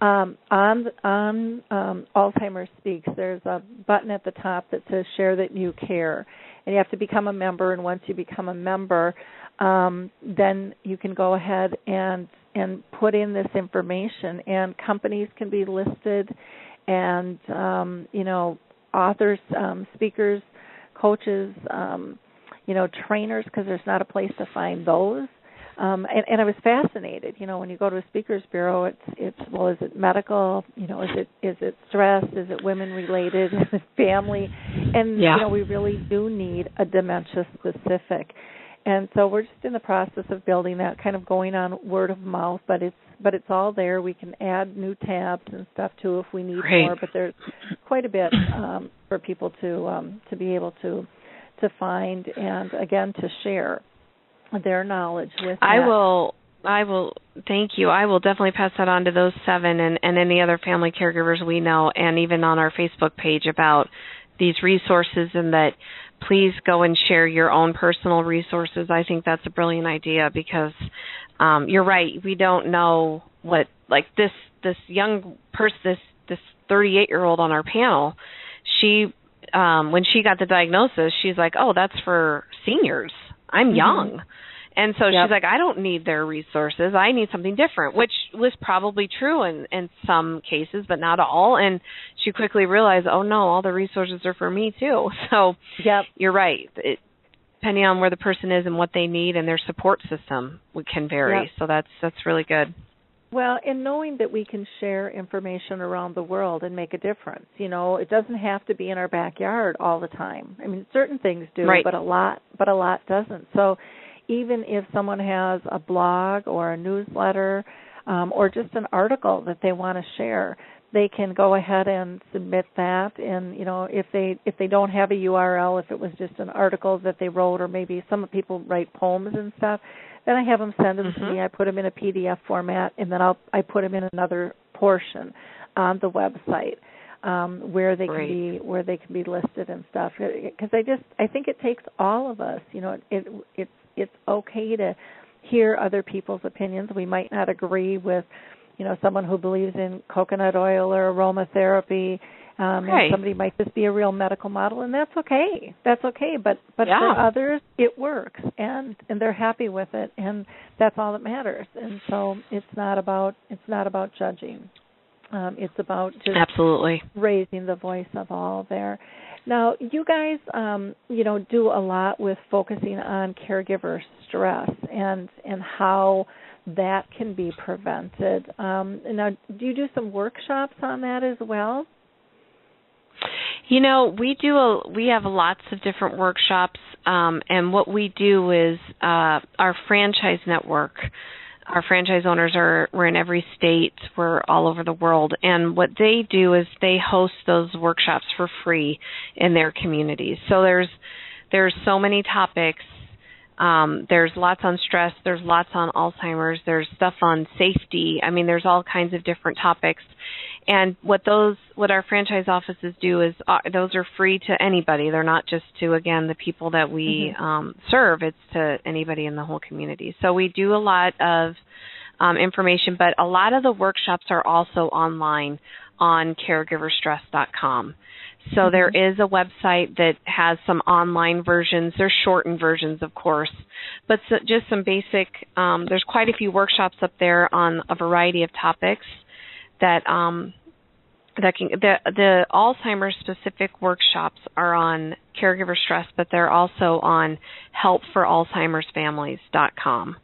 Um, on on um, Alzheimer's Speaks, there's a button at the top that says "Share that you care," and you have to become a member. And once you become a member, um, then you can go ahead and and put in this information. And companies can be listed, and um, you know, authors, um, speakers, coaches, um, you know, trainers, because there's not a place to find those. Um, and, and I was fascinated. You know, when you go to a speakers bureau, it's it's well, is it medical? You know, is it is it stress? Is it women related? Is it family? And
yeah.
you know, we really do need a dementia specific. And so we're just in the process of building that, kind of going on word of mouth. But it's but it's all there. We can add new tabs and stuff too if we need
Great.
more. But there's quite a bit um, for people to um, to be able to to find and again to share their knowledge with.
I
that.
will I will thank you. I will definitely pass that on to those seven and, and any other family caregivers we know and even on our Facebook page about these resources and that please go and share your own personal resources. I think that's a brilliant idea because um you're right, we don't know what like this this young person this this 38 year old on our panel, she um when she got the diagnosis, she's like, "Oh, that's for seniors. I'm
Mm-hmm.
young." And so
Yep.
she's like, I don't need their resources. I need something different, which was probably true in in some cases, but not all. And she quickly realized, oh no, all the resources are for me too. So
Yep.
you're right. It, depending on where the person is and what they need and their support system, we can vary.
Yep.
So that's that's really good.
Well, and knowing that we can share information around the world and make a difference. You know, it doesn't have to be in our backyard all the time. I mean, certain things do,
Right.
but a lot but a lot doesn't. So even if someone has a blog or a newsletter um, or just an article that they want to share, they can go ahead and submit that and you know if they if they don't have a URL if it was just an article that they wrote or maybe some people write poems and stuff then I have them send them to
Mhm.
me I put them in a PDF format and then I'll I put them in another portion on the website um where they
Great.
can be where they can be listed and stuff because I just I think it takes all of us you know it, it it's it's okay to hear other people's opinions. We might not agree with you know someone who believes in coconut oil or aromatherapy um
Right.
and somebody might just be a real medical model and that's okay. That's okay. But but
Yeah.
for others it works and and they're happy with it and that's all that matters. And so it's not about it's not about judging um it's about just
Absolutely.
raising the voice of all there. Now, you guys, um, you know, do a lot with focusing on caregiver stress and and how that can be prevented. Um, now, do you do some workshops on that as well?
You know, we do a we have lots of different workshops, um, and what we do is uh, our franchise network. Our franchise owners are we're in every state, we're all over the world, and what they do is they host those workshops for free in their communities. So there's there's so many topics. Um, there's lots on stress. There's lots on Alzheimer's. There's stuff on safety. I mean, there's all kinds of different topics. And what those, what our franchise offices do is, uh, those are free to anybody. They're not just to again the people that we
Mhm.
um, serve. It's to anybody in the whole community. So we do a lot of um, information, but a lot of the workshops are also online on caregiverstress.com. So there is a website that has some online versions. They're shortened versions, of course, but so, just some basic. Um, there's quite a few workshops up there on a variety of topics that um, that can the the Alzheimer's specific workshops are on caregiver stress, but they're also on helpforalzheimersfamilies.com.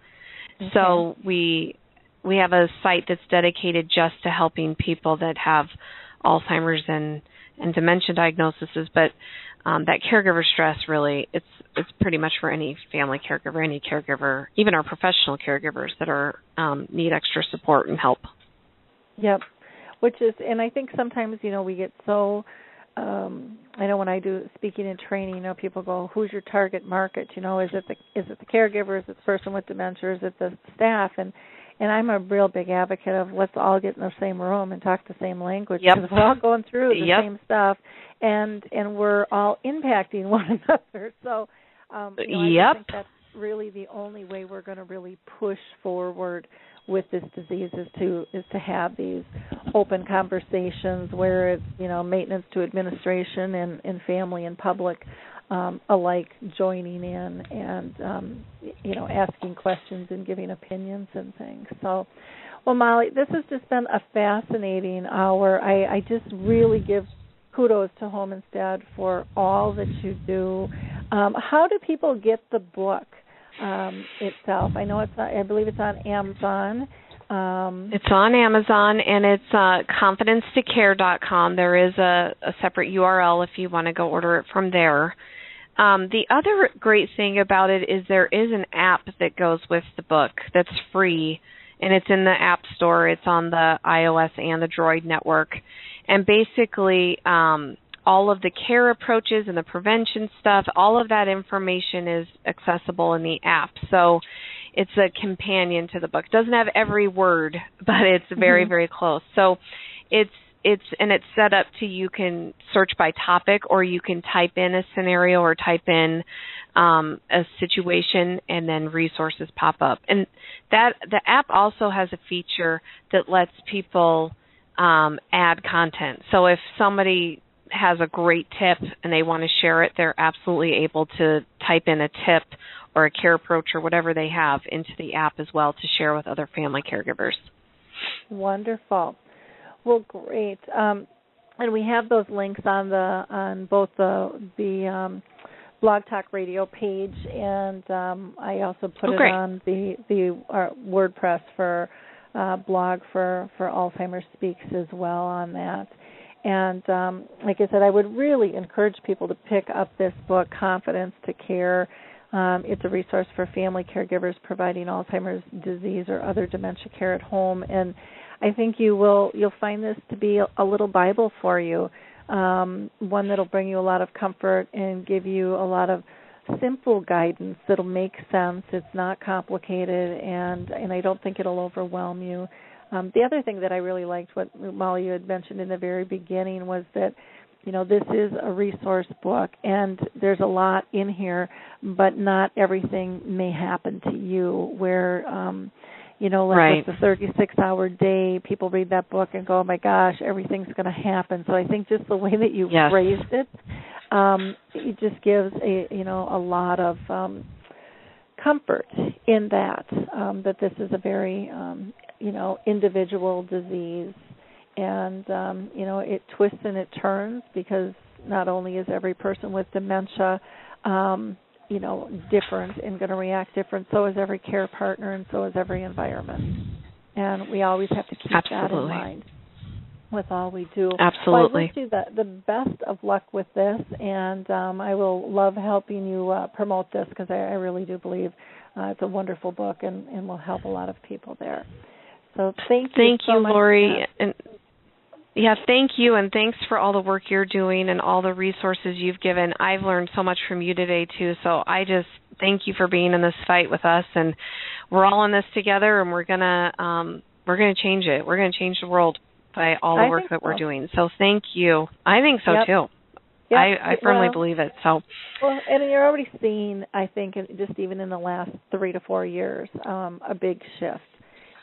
So we we have a site that's dedicated just to helping people that have Alzheimer's and and dementia diagnoses, but um, that caregiver stress really it's it's pretty much for any family caregiver, any caregiver, even our professional caregivers that are um, need extra support and help.
Yep. Which is, and I think sometimes you know we get so. Um, I know when I do speaking and training, you know, people go, "Who's your target market?" You know, is it the is it the caregiver? Is it the person with dementia? Is it the staff? And and I'm a real big advocate of let's all get in the same room and talk the same language
Yep.
because we're all going through the
Yep.
same stuff, and and we're all impacting one another. So, um, you know, I
Yep.
think that's really the only way we're going to really push forward with this disease is to is to have these open conversations where it's you know maintenance to administration and, and family and public um, alike joining in and um, you know asking questions and giving opinions and things. So, well, Molly, this has just been a fascinating hour. I, I just really give kudos to Home Instead for all that you do. Um, how do people get the book um, itself? I know it's I believe it's on Amazon. Um,
It's on Amazon and it's uh, confidencetocare.com. There is a, a separate URL if you want to go order it from there. Um, the other great thing about it is there is an app that goes with the book that's free, and it's in the App Store. It's on the iOS and the Droid network, and basically um, all of the care approaches and the prevention stuff, all of that information is accessible in the app. So it's a companion to the book. It doesn't have every word, but it's very
Mm-hmm.
very close. So it's it's and it's set up to you can search by topic or you can type in a scenario or type in um, a situation and then resources pop up. And that the app also has a feature that lets people um, add content. So if somebody has a great tip and they want to share it, they're absolutely able to type in a tip or a care approach or whatever they have into the app as well to share with other family caregivers.
Wonderful. Well, great. Um, and we have those links on the on both the the um, Blog Talk Radio page, and um, I also put
Oh,
it on the the uh, WordPress for uh, blog for for Alzheimer's Speaks as well on that. And um, like I said, I would really encourage people to pick up this book, Confidence to Care. Um, it's a resource for family caregivers providing Alzheimer's disease or other dementia care at home, and I think you will you'll find this to be a, little Bible for you, um, one that'll bring you a lot of comfort and give you a lot of simple guidance that'll make sense. It's not complicated, and and I don't think it'll overwhelm you. Um, the other thing that I really liked, what Molly you had mentioned in the very beginning, was that you know this is a resource book, and there's a lot in here, but not everything may happen to you. Where um, you know, like
Right.
with the 36 hour day, people read that book and go, oh my gosh, everything's going to happen. So I think just the way that you
Yes.
phrased it, um, it just gives a, you know, a lot of, um, comfort in that, um, that this is a very, um, you know, individual disease. And, um, you know, it twists and it turns because not only is every person with dementia, um, you know different and going to react different so is every care partner and so is every environment and we always have to keep that in mind with all we do
Absolutely.
well, I wish you the, the best of luck with this and um, I will love helping you uh, promote this because I, I really do believe uh, it's a wonderful book and, and will help a lot of people there so thank you
Thank
so
you, Lori. And yeah, thank you, and thanks for all the work you're doing and all the resources you've given. I've learned so much from you today too. So I just thank you for being in this fight with us, and we're all in this together, and we're gonna um, we're gonna change it. We're gonna change the world by all the
I
work that we're doing. So thank you. I think so
Yep.
too.
Yep.
I, I firmly
well,
believe it. So
Well, and you're already seeing, I think, just even in the last three to four years, um, a big shift,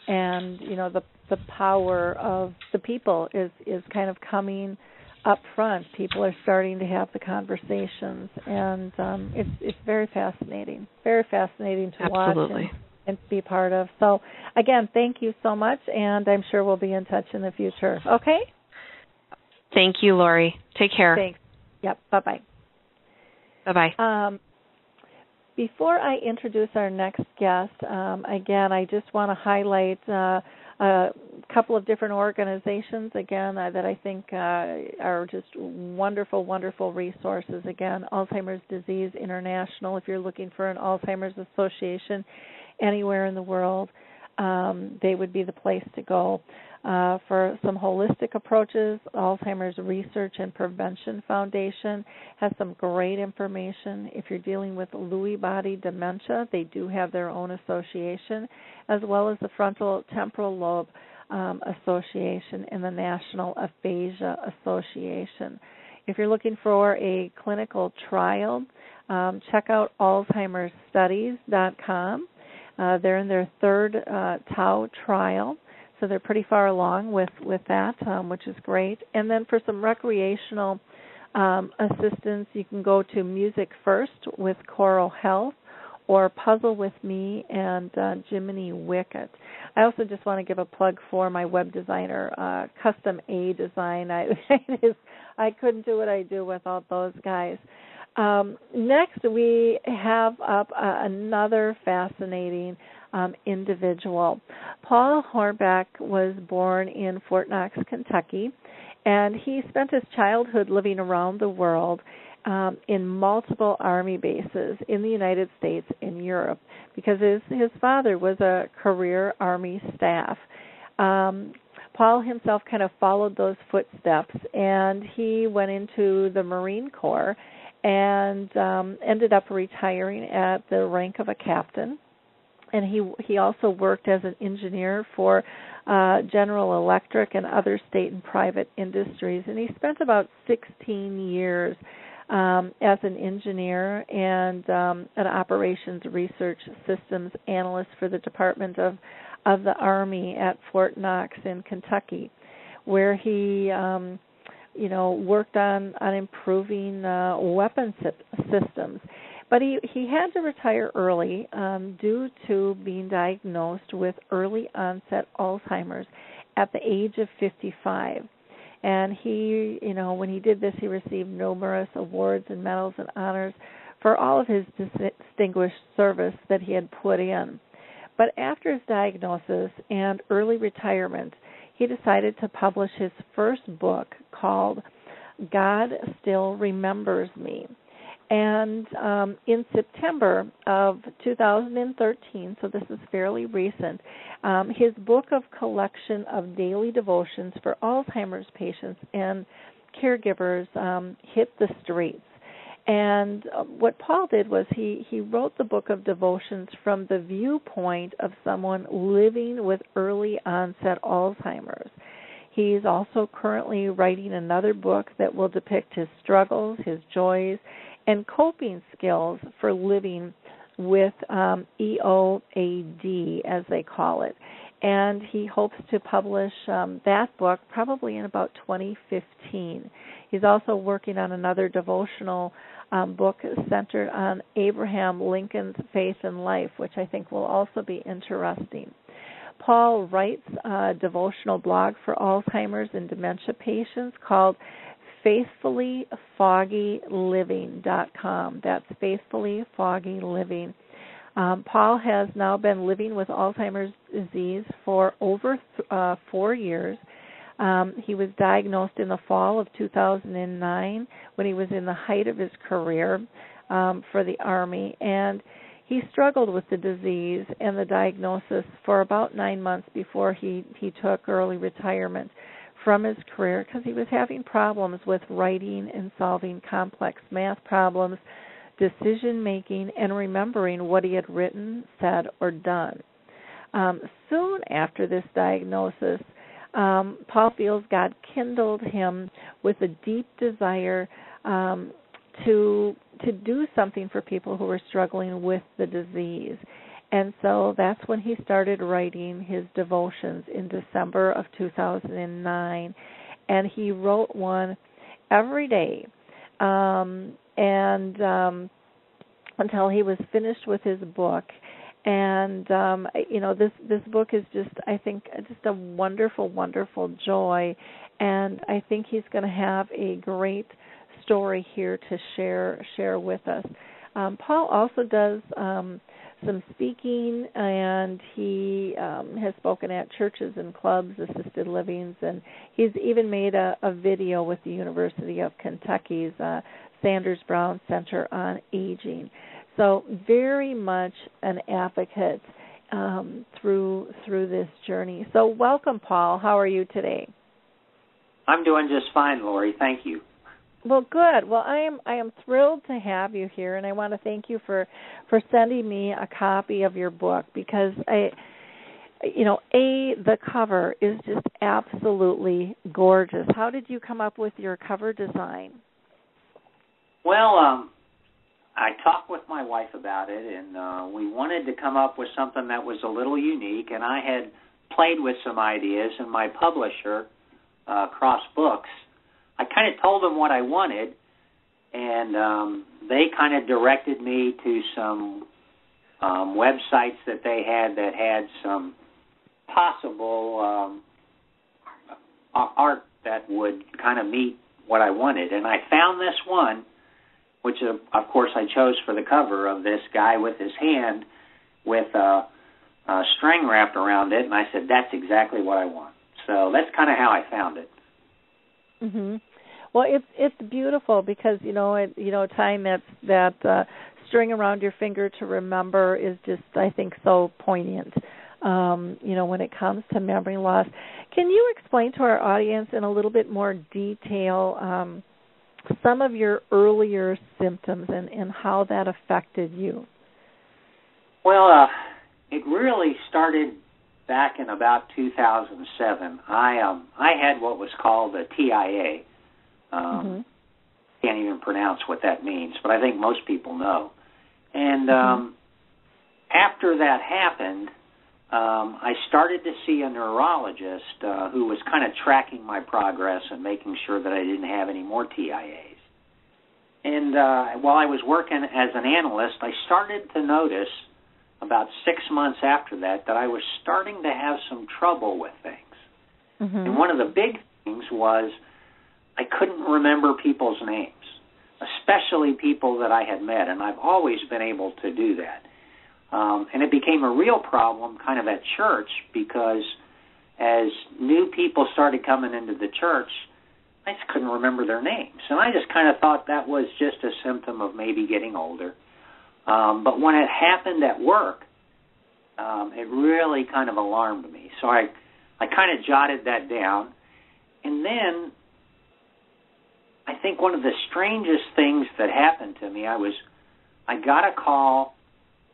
and you know the the power of the people is is kind of coming up front. People are starting to have the conversations, and um, it's it's very fascinating, very fascinating to watch and, and be part of. So, again, thank you so much, and I'm sure we'll be in touch in the future. Okay.
Thank you, Lori. Take care.
Thanks. Yep. Bye bye.
Bye bye.
Um, before I introduce our next guest, um, again, I just want to highlight uh, a couple of different organizations again uh, that I think uh, are just wonderful, wonderful resources. Again, Alzheimer's Disease International. If you're looking for an Alzheimer's Association anywhere in the world, um, they would be the place to go. Uh, for some holistic approaches, Alzheimer's Research and Prevention Foundation has some great information. If you're dealing with Lewy body dementia, they do have their own association, as well as the Frontal Temporal Lobe um, Association and the National Aphasia Association. If you're looking for a clinical trial, um, check out AlzheimerStudies.com. Uh, they're in their third uh, Tau trial, so they're pretty far along with with that, um, which is great. And then for some recreational um, assistance, you can go to Music First with Coro Health or Puzzle with Me and uh, Jiminy Wicket. I also just want to give a plug for my web designer, uh, Custom A Design. I I couldn't do what I do without those guys. Um, next, we have up uh, another fascinating um, individual. Paul Hornback was born in Fort Knox, Kentucky, and he spent his childhood living around the world um, in multiple army bases in the United States and Europe because his his father was a career army staff. Um, Paul himself kind of followed those footsteps, and he went into the Marine Corps and um, ended up retiring at the rank of a captain. And he he also worked as an engineer for uh, General Electric and other state and private industries. And he spent about 16 years um, as an engineer and um, an operations research systems analyst for the Department of of the Army at Fort Knox in Kentucky, where he um, you know worked on on improving uh, weapon systems but he he had to retire early um, due to being diagnosed with early onset Alzheimer's at the age of 55. And he, you know, when he did this, he received numerous awards and medals and honors for all of his distinguished service that he had put in. But after his diagnosis and early retirement, he decided to publish his first book called God Still Remembers Me. And um, in September of 2013, so this is fairly recent, um, his book of collection of daily devotions for Alzheimer's patients and caregivers um, hit the streets. And uh, what Paul did was he, he wrote the book of devotions from the viewpoint of someone living with early onset Alzheimer's. He's also currently writing another book that will depict his struggles, his joys, and coping skills for living with um, EOAD, as they call it. And he hopes to publish um, that book probably in about 2015. He's also working on another devotional um, book centered on Abraham Lincoln's faith and life, which I think will also be interesting. Paul writes a devotional blog for Alzheimer's and dementia patients called faithfullyfoggyliving.com. That's faithfullyfoggyliving. Um, Paul has now been living with Alzheimer's disease for over th- uh, four years. Um, he was diagnosed in the fall of 2009 when he was in the height of his career um, for the Army, and he struggled with the disease and the diagnosis for about nine months before he, he took early retirement from his career because he was having problems with writing and solving complex math problems, decision making, and remembering what he had written, said, or done. Um, soon after this diagnosis, um, Paul feels God kindled him with a deep desire um, to to do something for people who were struggling with the disease. And so that's when he started writing his devotions in December of 2009. And he wrote one every day. Um, and um, until he was finished with his book and um you know this this book is just i think just a wonderful wonderful joy and i think he's going to have a great story here to share share with us um paul also does um some speaking, and he um, has spoken at churches and clubs, assisted livings, and he's even made a, a video with the University of Kentucky's uh, Sanders Brown Center on Aging. So very much an advocate um, through through this journey. So welcome, Paul. How are you today?
I'm doing just fine, Lori. Thank you.
Well, good. Well, I am I am thrilled to have you here, and I want to thank you for for sending me a copy of your book because I, you know, a the cover is just absolutely gorgeous. How did you come up with your cover design?
Well, um, I talked with my wife about it, and uh, we wanted to come up with something that was a little unique. And I had played with some ideas, and my publisher, uh, Cross Books I kind of told them what I wanted, and um, they kind of directed me to some um, websites that they had that had some possible um, art that would kind of meet what I wanted. And I found this one, which uh, of course I chose for the cover of this guy with his hand with a, a string wrapped around it, and I said that's exactly what I want. So that's kind of how I found it.
Mhm. Well, it's it's beautiful because you know it, you know tying that that uh, string around your finger to remember is just I think so poignant. Um, you know when it comes to memory loss. Can you explain to our audience in a little bit more detail um, some of your earlier symptoms and and how that affected you?
Well, uh, it really started back in about 2007. I um I had what was called a TIA. Um,
mm-hmm.
Can't even pronounce what that means, but I think most people know. And um, after that happened, um, I started to see a neurologist uh, who was kind of tracking my progress and making sure that I didn't have any more TIAs. And uh, while I was working as an analyst, I started to notice about six months after that that I was starting to have some trouble with things.
Mm-hmm.
And one of the big things was I couldn't remember people's names, especially people that I had met, and I've always been able to do that. Um, and it became a real problem kind of at church because as new people started coming into the church, I just couldn't remember their names. And I just kind of thought that was just a symptom of maybe getting older. Um, but when it happened at work, um, it really kind of alarmed me. So I, I kind of jotted that down. And then I think one of the strangest things that happened to me, I was, I got a call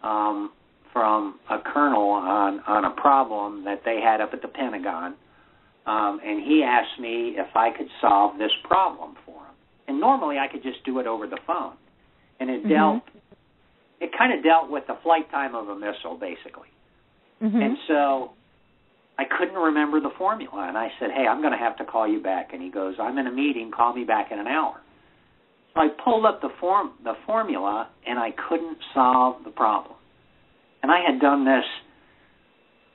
um, from a colonel on on a problem that they had up at the Pentagon, um, and he asked me if I could solve this problem for him. And normally I could just do it over the phone, and it
Mhm.
dealt. It kind of dealt with the flight time of a missile, basically.
Mhm.
And so I couldn't remember the formula. And I said, Hey, I'm going to have to call you back. And he goes, I'm in a meeting. Call me back in an hour. So I pulled up the form, the formula, and I couldn't solve the problem. And I had done this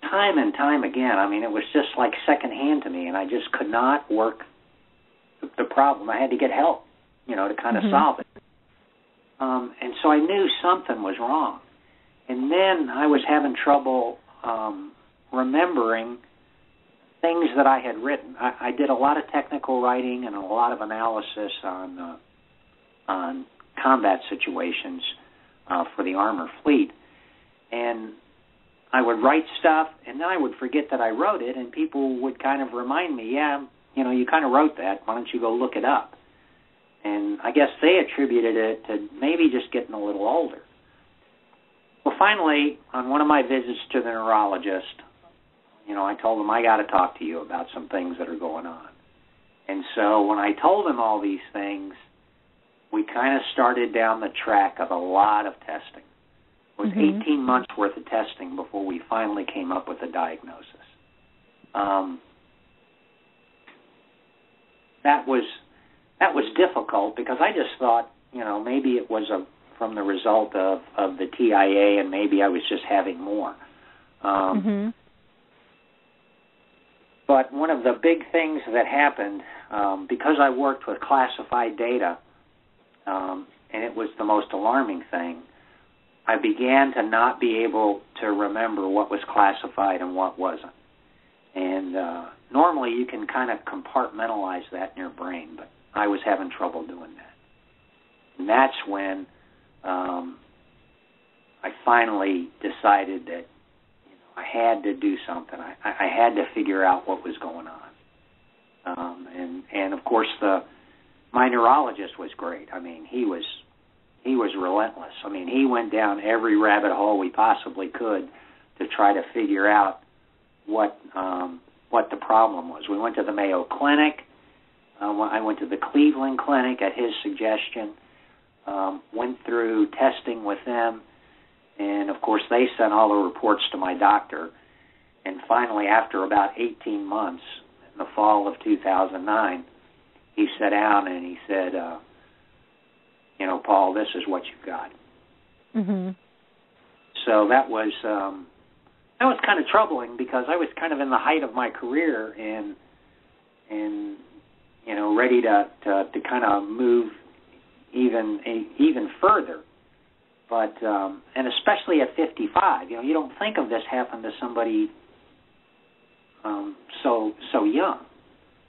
time and time again. I mean, it was just like secondhand to me, and I just could not work the- problem. I had to get help, you know, to kind of
Mhm.
solve it. Um, and so I knew something was wrong. And then I was having trouble um, remembering things that I had written. I, I did a lot of technical writing and a lot of analysis on uh, on combat situations uh, for the armor fleet, and I would write stuff, and then I would forget that I wrote it, and people would kind of remind me, "Yeah, you know, you kind of wrote that. Why don't you go look it up?" And I guess they attributed it to maybe just getting a little older. Well, finally, on one of my visits to the neurologist, you know, I told him I got to talk to you about some things that are going on. And so when I told him all these things, we kind of started down the track of a lot of testing. It was
Mhm.
18 months worth of testing before we finally came up with a diagnosis. Um, that was that was difficult because I just thought, you know, maybe it was a from the result of of the TIA, and maybe I was just having more. Um,
Mhm.
But one of the big things that happened, um, because I worked with classified data, um, and it was the most alarming thing, I began to not be able to remember what was classified and what wasn't. And uh, normally you can kind of compartmentalize that in your brain, but I was having trouble doing that. And that's when um, I finally decided that I had to do something. I, I had to figure out what was going on. Um, and and of course the my neurologist was great. I mean, he was he was relentless. I mean, he went down every rabbit hole we possibly could to try to figure out what um, what the problem was. We went to the Mayo Clinic. Uh, I went to the Cleveland Clinic at his suggestion. Um, went through testing with them and of course they sent all the reports to my doctor and finally after about 18 months in the fall of 2009 he sat down and he said uh you know Paul this is what you've got
Mhm.
so that was um that was kind of troubling because I was kind of in the height of my career and and you know ready to to, to kind of move even even further. But um and especially at 55 you know you don't think of this happen to somebody um so so young.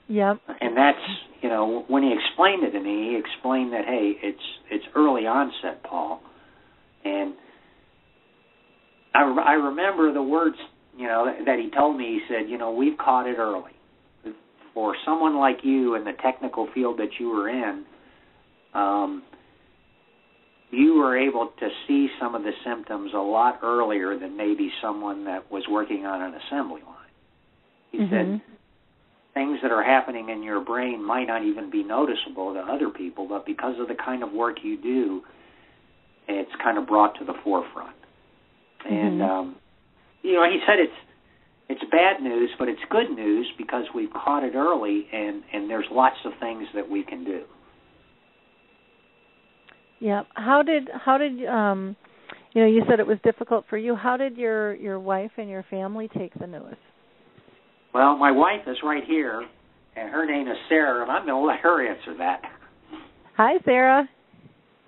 Yep.
and that's you know when he explained it to me he explained that hey it's it's early onset paul. And i i remember the words you know that, that he told me. He said you know we've caught it early for someone like you in the technical field that you were in um you were able to see some of the symptoms a lot earlier than maybe someone that was working on an assembly line. He
mm-hmm.
said things that are happening in your brain might not even be noticeable to other people, but because of the kind of work you do, it's kind of brought to the forefront.
Mm-hmm.
And um, you know, he said it's it's bad news, but it's good news because we've caught it early, and and there's lots of things that we can do.
Yeah. How did how did um you know, you said it was difficult for you. How did your your wife and your family take the news?
Well, my wife is right here, and her name is Sarah, and I'm going to let her answer that.
Hi, Sarah.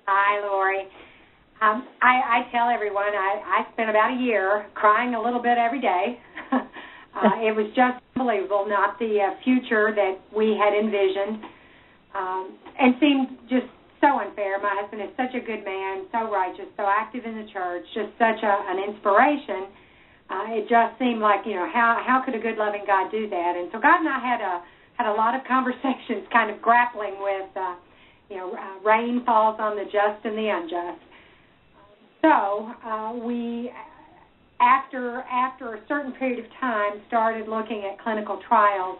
Hi, Lori. Um, I, I tell everyone I, I spent about a year crying a little bit every day. Uh, it was just unbelievable, not the uh, future that we had envisioned, um, and seemed just so unfair. My husband is such a good man, so righteous, so active in the church, just such a, an inspiration. Uh, it just seemed like you know how how could a good loving God do that? And so God and I had a had a lot of conversations, kind of grappling with uh, you know uh, rain falls on the just and the unjust. So uh, we after after a certain period of time started looking at clinical trials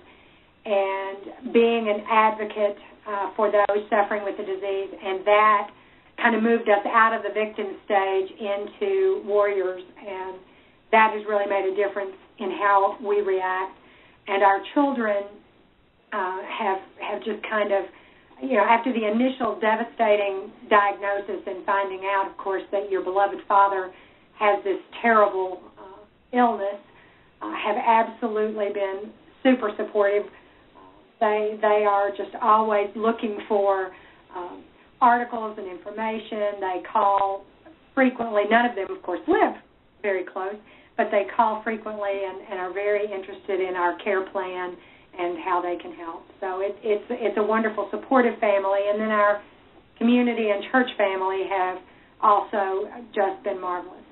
and being an advocate uh, for those suffering with the disease, and that kind of moved us out of the victim stage into warriors, and that has really made a difference in how we react. And our children uh, have have just kind of, you know, after the initial devastating diagnosis and finding out, of course, that your beloved father has this terrible uh, illness, uh, have absolutely been super supportive they they are just always looking for um, articles and information. They call frequently. None of them, of course, live very close, but they call frequently and, and are very interested in our care plan and how they can help. So it, it's it's a wonderful supportive family, and then our community and church family have also just been marvelous.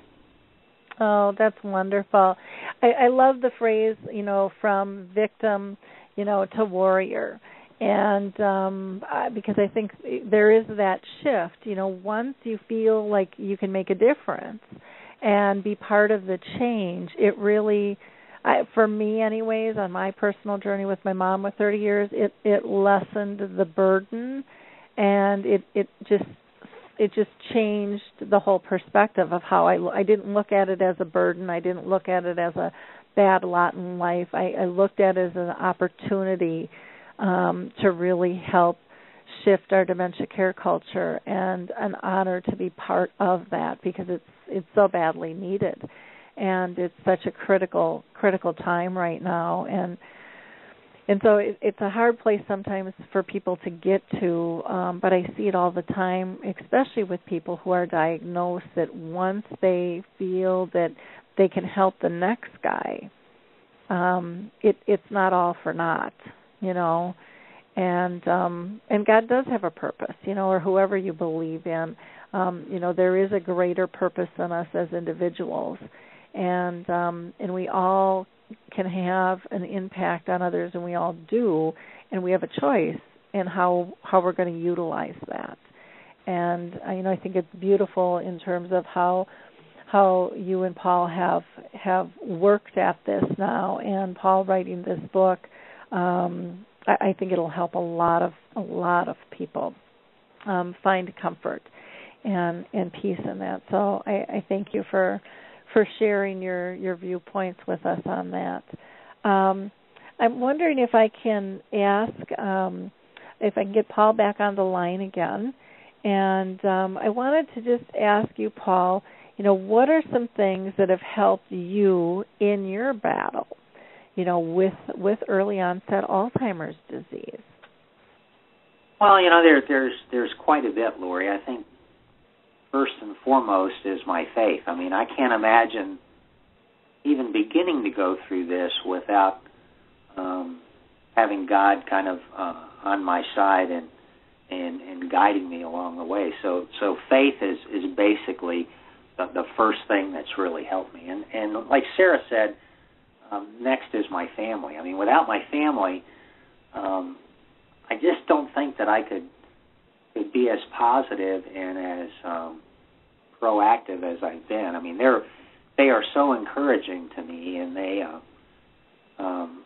Oh, that's wonderful. I, I love the phrase, you know, from victim you know, to warrior. And um because I think there is that shift, you know, once you feel like you can make a difference and be part of the change, it really I, for me anyways on my personal journey with my mom with 30 years it it lessened the burden and it it just it just changed the whole perspective of how I I didn't look at it as a burden. I didn't look at it as a bad lot in life. I, I looked at it as an opportunity um, to really help shift our dementia care culture and an honor to be part of that because it's it's so badly needed. And it's such a critical critical time right now. And and so it, it's a hard place sometimes for people to get to um but i see it all the time especially with people who are diagnosed that once they feel that they can help the next guy um it it's not all for naught you know? And um and god does have a purpose you know or whoever you believe in. Um you know there is a greater purpose than us as individuals. And um and we all can have an impact on others and we all do and we have a choice in how how we're going to utilize that and uh, you know i think it's beautiful in terms of how how you and Paul have have worked at this now, and Paul writing this book. Um, I, I think it'll help a lot of a lot of people um, find comfort and and peace in that. So I, I thank you for for sharing your your viewpoints with us on that. Um, I'm wondering if I can ask um, if I can get Paul back on the line again, and um, I wanted to just ask you, Paul you know, what are some things that have helped you in your battle, you know, with with early onset Alzheimer's disease?
Well, you know, there there's there's quite a bit, Lori. I think first and foremost is my faith. I mean, I can't imagine even beginning to go through this without um, having God kind of uh, on my side and and and guiding me along the way. So so faith is is basically the, the first thing that's really helped me. And and like Sarah said, um, next is my family. I mean, without my family, um, I just don't think that I could to be as positive and as um, proactive as I've been. I mean, they're they are so encouraging to me, and they uh, um,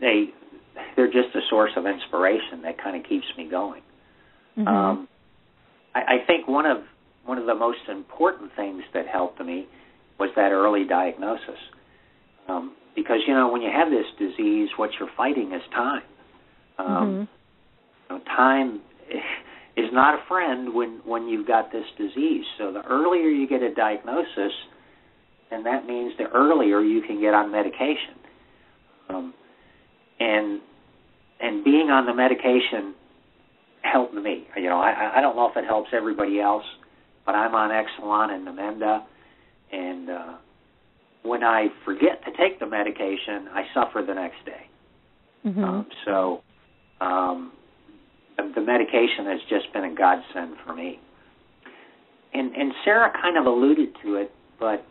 they they're just a source of inspiration that kind of keeps me going.
Mm-hmm.
Um, I, I think one of one of the most important things that helped me was that early diagnosis. Um, because you know when you have this disease, what you're fighting is time. Um,
mm-hmm.
you know, time is not a friend when when you've got this disease. So the earlier you get a diagnosis, and that means the earlier you can get on medication. Um, and and being on the medication helped me. You know, I I don't know if it helps everybody else, but I'm on Exelon and Namenda, and uh, when I forget to take the medication, I suffer the next day.
Mm-hmm.
Um, so um, the, medication has just been a godsend for me. And and Sarah kind of alluded to it, but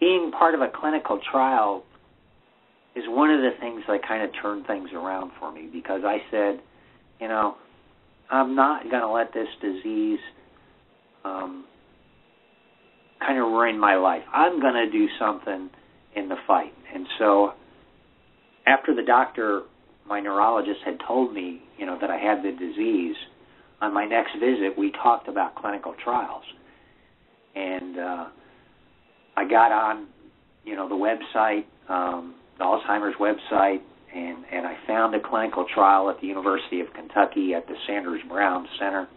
being part of a clinical trial is one of the things that kind of turned things around for me because I said, you know, I'm not going to let this disease um, kind of ruin my life. I'm going to do something in the fight. And so after the doctor, my neurologist, had told me, you know, that I had the disease, on my next visit, we talked about clinical trials. And uh, I got on, you know, the website, um, the Alzheimer's website, and, and I found a clinical trial at the University of Kentucky at the Sanders Brown Center,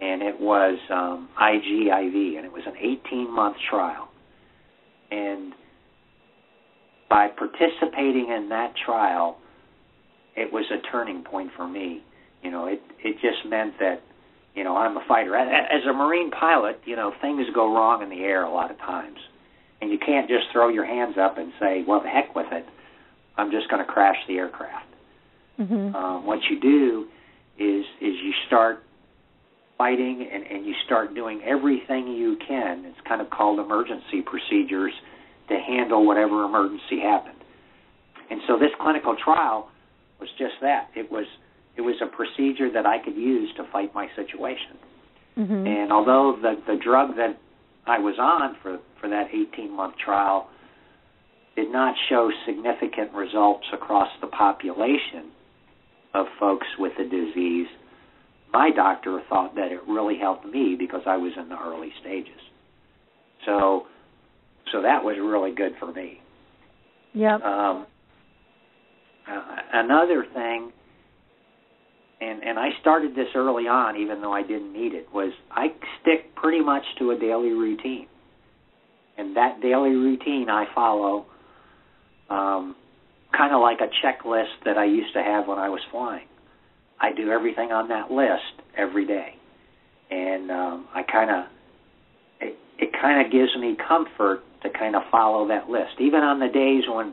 and it was um, IGIV, and it was an 18 month trial. And by participating in that trial, it was a turning point for me. You know, it it just meant that, you know, I'm a fighter. As a Marine pilot, you know, things go wrong in the air a lot of times, and you can't just throw your hands up and say, "Well, the heck with it." I'm just going to crash the aircraft.
Mm-hmm.
Um, what you do is is you start fighting and, and you start doing everything you can. It's kind of called emergency procedures to handle whatever emergency happened. And so this clinical trial was just that. It was it was a procedure that I could use to fight my situation.
Mm-hmm.
And although the the drug that I was on for for that 18 month trial did not show significant results across the population of folks with the disease, my doctor thought that it really helped me because I was in the early stages. So, so that was really good for me.
Yep.
Um, uh, another thing, and and I started this early on, even though I didn't need it, was I stick pretty much to a daily routine, and that daily routine I follow, um, kind of like a checklist that I used to have when I was flying. I do everything on that list every day, and um, I kind of it, it kind of gives me comfort to kind of follow that list, even on the days when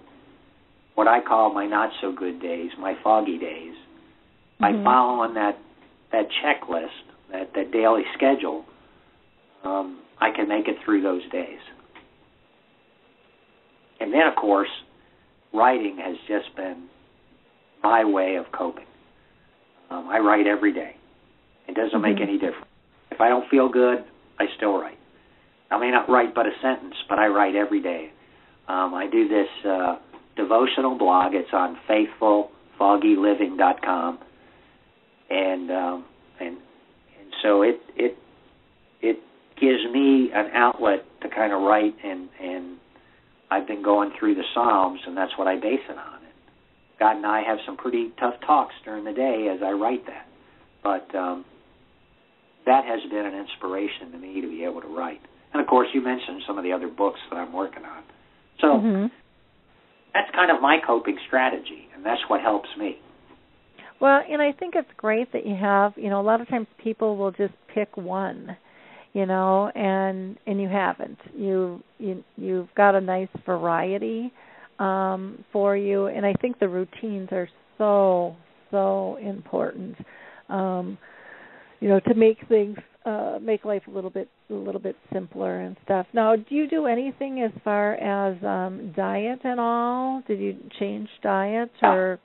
what I call my not so good days, my foggy days.
Mm-hmm.
By following that that checklist, that that daily schedule, um, I can make it through those days. And then, of course, writing has just been my way of coping. Um, I write every day. It doesn't make
Mhm.
any difference. If I don't feel good, I still write. I may not write but a sentence, but I write every day. Um, I do this uh, devotional blog. It's on faithfulfoggyliving.com, and um, and and so it it it gives me an outlet to kind of write and and I've been going through the Psalms, and that's what I base it on. And God and I have some pretty tough talks during the day as I write that, but um, that has been an inspiration to me to be able to write. And of course, you mentioned some of the other books that I'm working on. So
Mhm.
That's kind of my coping strategy, and that's what helps me.
Well, and I think it's great that you have, you know, a lot of times people will just pick one, you know, and and you haven't. You you you've got a nice variety um for you and I think the routines are so so important. Um you know, to make things uh make life a little bit a little bit simpler and stuff. Now, do you do anything as far as um diet at all? Did you change diet or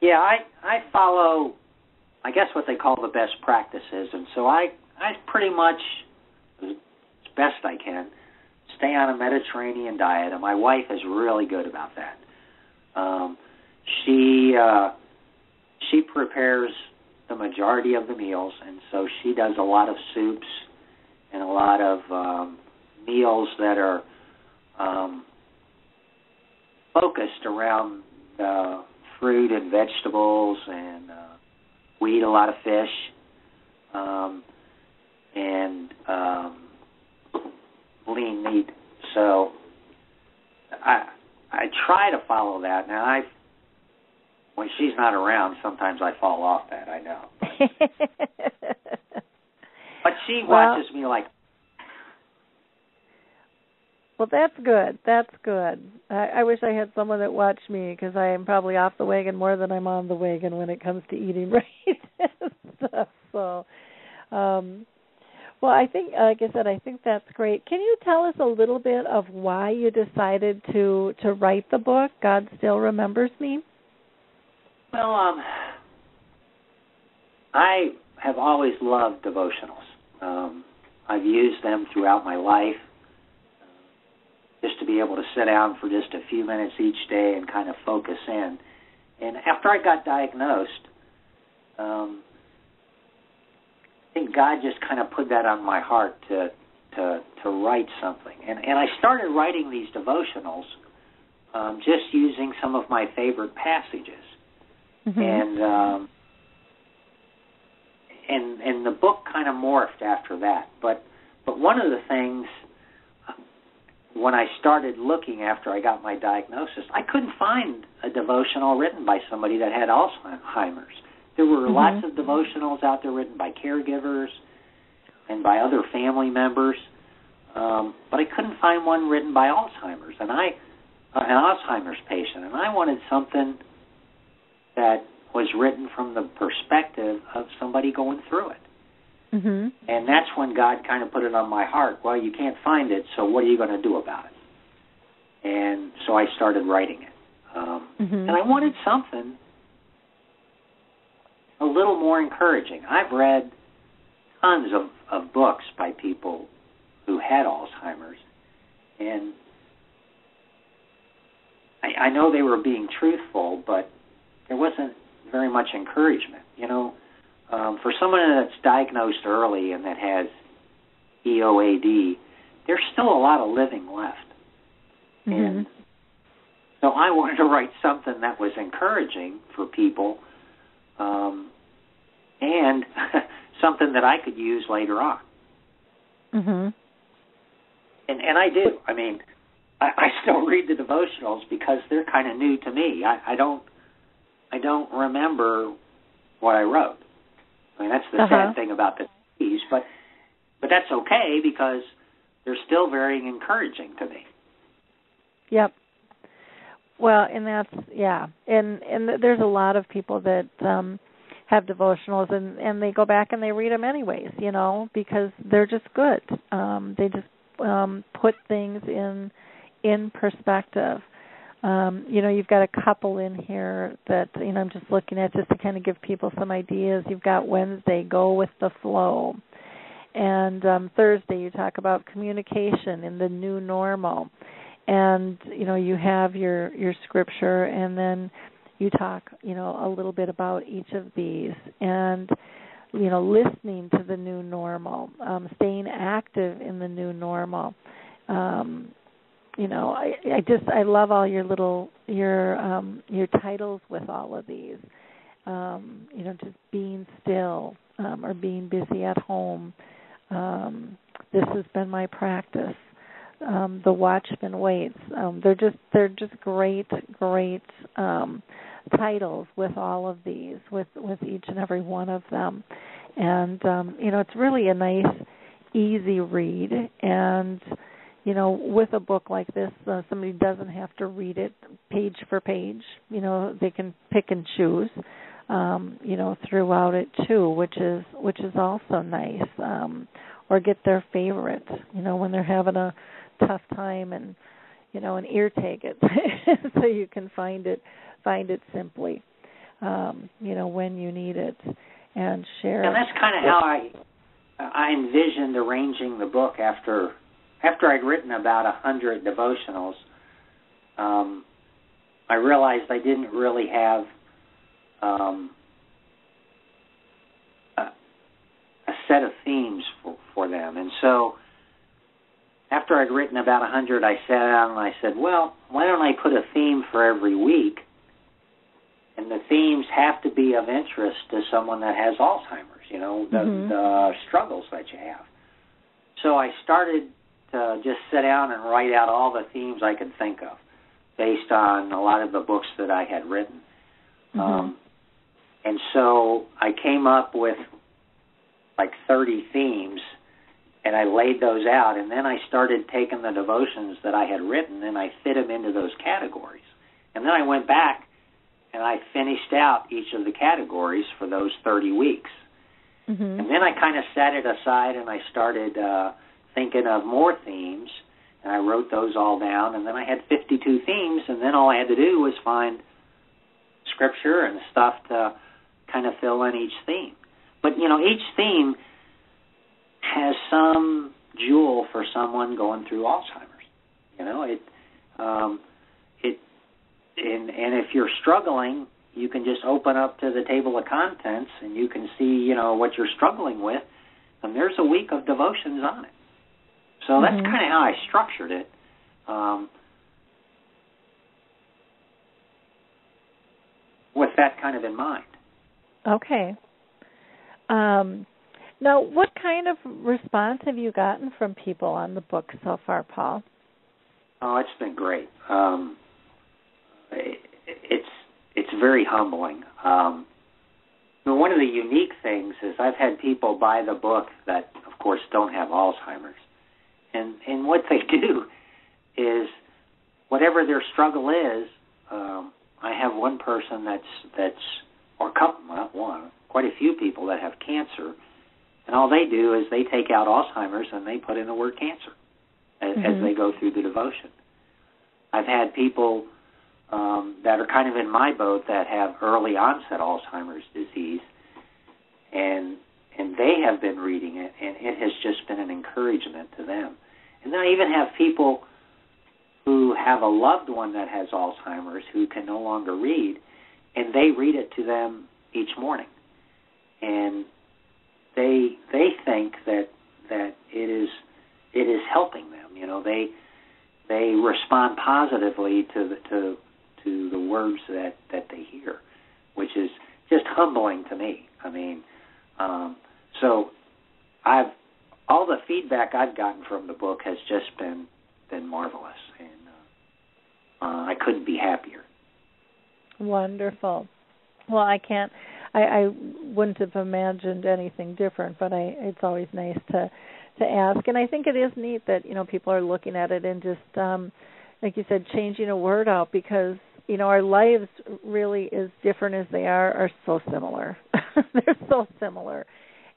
Yeah, I I follow I guess what they call the best practices, and so I I pretty much as best I can stay on a Mediterranean diet, and my wife is really good about that. Um, she uh, she prepares the majority of the meals, and so she does a lot of soups and a lot of um, meals that are um, focused around uh, fruit and vegetables, and uh, we eat a lot of fish um, and um, lean meat. So I I try to follow that. Now I when she's not around, sometimes I fall off that. I know. but she watches well, me like
well, that's good. That's good. I, I wish I had someone that watched me because I am probably off the wagon more than I'm on the wagon when it comes to eating right stuff. So, um, well, I think, like I said, I think that's great. Can you tell us a little bit of why you decided to to write the book? God still remembers me.
Well, um, I have always loved devotionals. Um, I've used them throughout my life just to be able to sit down for just a few minutes each day and kind of focus in. And after I got diagnosed, um, I think God just kind of put that on my heart to to to write something. And and I started writing these devotionals um, just using some of my favorite passages. Mm-hmm. And um, and and the book kind of morphed after that. But but one of the things when I started looking after I got my diagnosis, I couldn't find a devotional written by somebody that had Alzheimer's. There were mm-hmm. lots of devotionals out there written by caregivers and by other family members, um, but I couldn't find one written by Alzheimer's, and I, uh, an Alzheimer's patient, and I wanted something that was written from the perspective of somebody going through it.
Mm-hmm.
And that's when God kind of put it on my heart. Well, you can't find it, so what are you going to do about it? And so I started writing it. Um, mm-hmm. And I wanted something a little more encouraging. I've read tons of, of books by people who had Alzheimer's, and I, I know they were being truthful, but there wasn't very much encouragement. You know, um, for someone that's diagnosed early and that has EOAD, there's still a lot of living left.
Mm-hmm.
And so I wanted to write something that was encouraging for people um, and something that I could use later on.
Mhm.
And and I do. I mean, I, I still read the devotionals because they're kind of new to me. I, I don't I don't remember what I wrote. I mean, that's the
uh-huh.
sad thing about the disease, but but that's okay because they're still very encouraging to me.
Yep. Well, and that's yeah, and and there's a lot of people that um have devotionals and and they go back and they read them anyways, you know, because they're just good. Um they just um put things in in perspective um, you know, you've got a couple in here that you know I'm just looking at just to kind of give people some ideas. You've got Wednesday, go with the flow, and um, Thursday you talk about communication in the new normal, and you know you have your your scripture, and then you talk you know a little bit about each of these, and you know listening to the new normal, um, staying active in the new normal. Um, you know i i just i love all your little your um your titles with all of these. Um you know just being still um or being busy at home. Um this has been my practice. Um the watchman waits um they're just they're just great great um titles with all of these with with each and every one of them. And um you know it's really a nice easy read. And you know, with a book like this, uh, somebody doesn't have to read it page for page. You know, they can pick and choose, um, you know, throughout it too, which is which is also nice. Um, or get their favorite, you know, when they're having a tough time and you know, and ear tag it so you can find it find it simply. Um, you know, when you need it. and share.
And that's kind of how I I envisioned arranging the book after after I'd written about a hundred devotionals. Um, I realized I didn't really have um, a, a set of themes for, for them, and so after I'd written about a hundred, I sat down and I said, "Well, why don't I put a theme for every week?" And the themes have to be of interest to someone that has Alzheimer's. You know, the,
Mhm.
the struggles that you have. So I started to just sit down and write out all the themes I could think of, based on a lot of the books that I had written.
Mhm.
Um, and so I came up with like 30 themes and I laid those out and then I started taking the devotions that I had written and I fit them into those categories. And then I went back and I finished out each of the categories for those 30 weeks.
Mhm.
And then I kind of set it aside and I started uh thinking of more themes and I wrote those all down and then I had 52 themes and then all I had to do was find scripture and stuff to kind of fill in each theme. But you know, each theme has some jewel for someone going through Alzheimer's. You know, it um it and and if you're struggling, you can just open up to the table of contents and you can see, you know, what you're struggling with and there's a week of devotions on it. So that's
Mhm.
kind of how I structured it. Um with that kind of in mind.
Okay. Um, now, what kind of response have you gotten from people on the book so far, Paul?
Oh, it's been great. Um, it, it's it's very humbling. Um, but one of the unique things is I've had people buy the book that, of course, don't have Alzheimer's, and and what they do is whatever their struggle is. Um, I have one person that's that's or a couple, not one, quite a few people that have cancer, and all they do is they take out Alzheimer's and they put in the word cancer as, as
Mhm.
they go through the devotion. I've had people um, that are kind of in my boat that have early onset Alzheimer's disease, and and they have been reading it, and it has just been an encouragement to them. And then I even have people who have a loved one that has Alzheimer's who can no longer read, and they read it to them each morning, and they they think that that it is it is helping them. You know, they they respond positively to the to to the words that that they hear, which is just humbling to me. I mean, um, so I've all the feedback I've gotten from the book has just been been marvelous, and uh, uh, I couldn't be happier.
Wonderful. Well, I can't. I, I wouldn't have imagined anything different, but I, it's always nice to to ask. And I think it is neat that you know people are looking at it and just, um, like you said, changing a word out because you know our lives really, as different as they are, are so similar. They're so similar,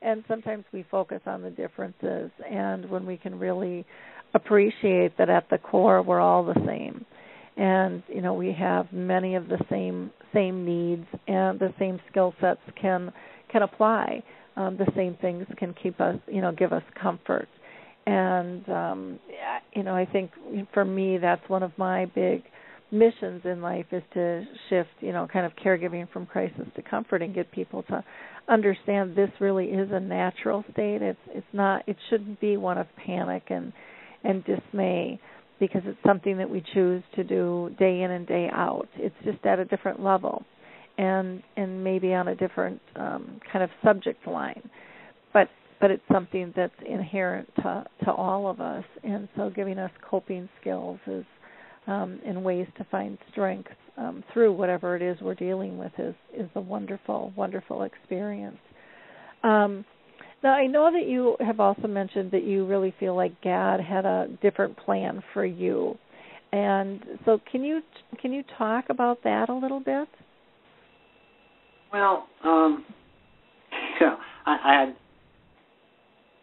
and sometimes we focus on the differences. And when we can really appreciate that at the core we're all the same and you know we have many of the same same needs and the same skill sets can can apply um, the same things can keep us you know give us comfort and um you know i think for me that's one of my big missions in life is to shift you know kind of caregiving from crisis to comfort and get people to understand this really is a natural state it's it's not it shouldn't be one of panic and and dismay because it's something that we choose to do day in and day out. It's just at a different level and and maybe on a different um, kind of subject line. But but it's something that's inherent to to all of us and so giving us coping skills is um, and ways to find strength um, through whatever it is we're dealing with is is a wonderful wonderful experience. Um, now, I know that you have also mentioned that you really feel like God had a different plan for you, and so can you can you talk about that a little bit?
Well, um, so I, I had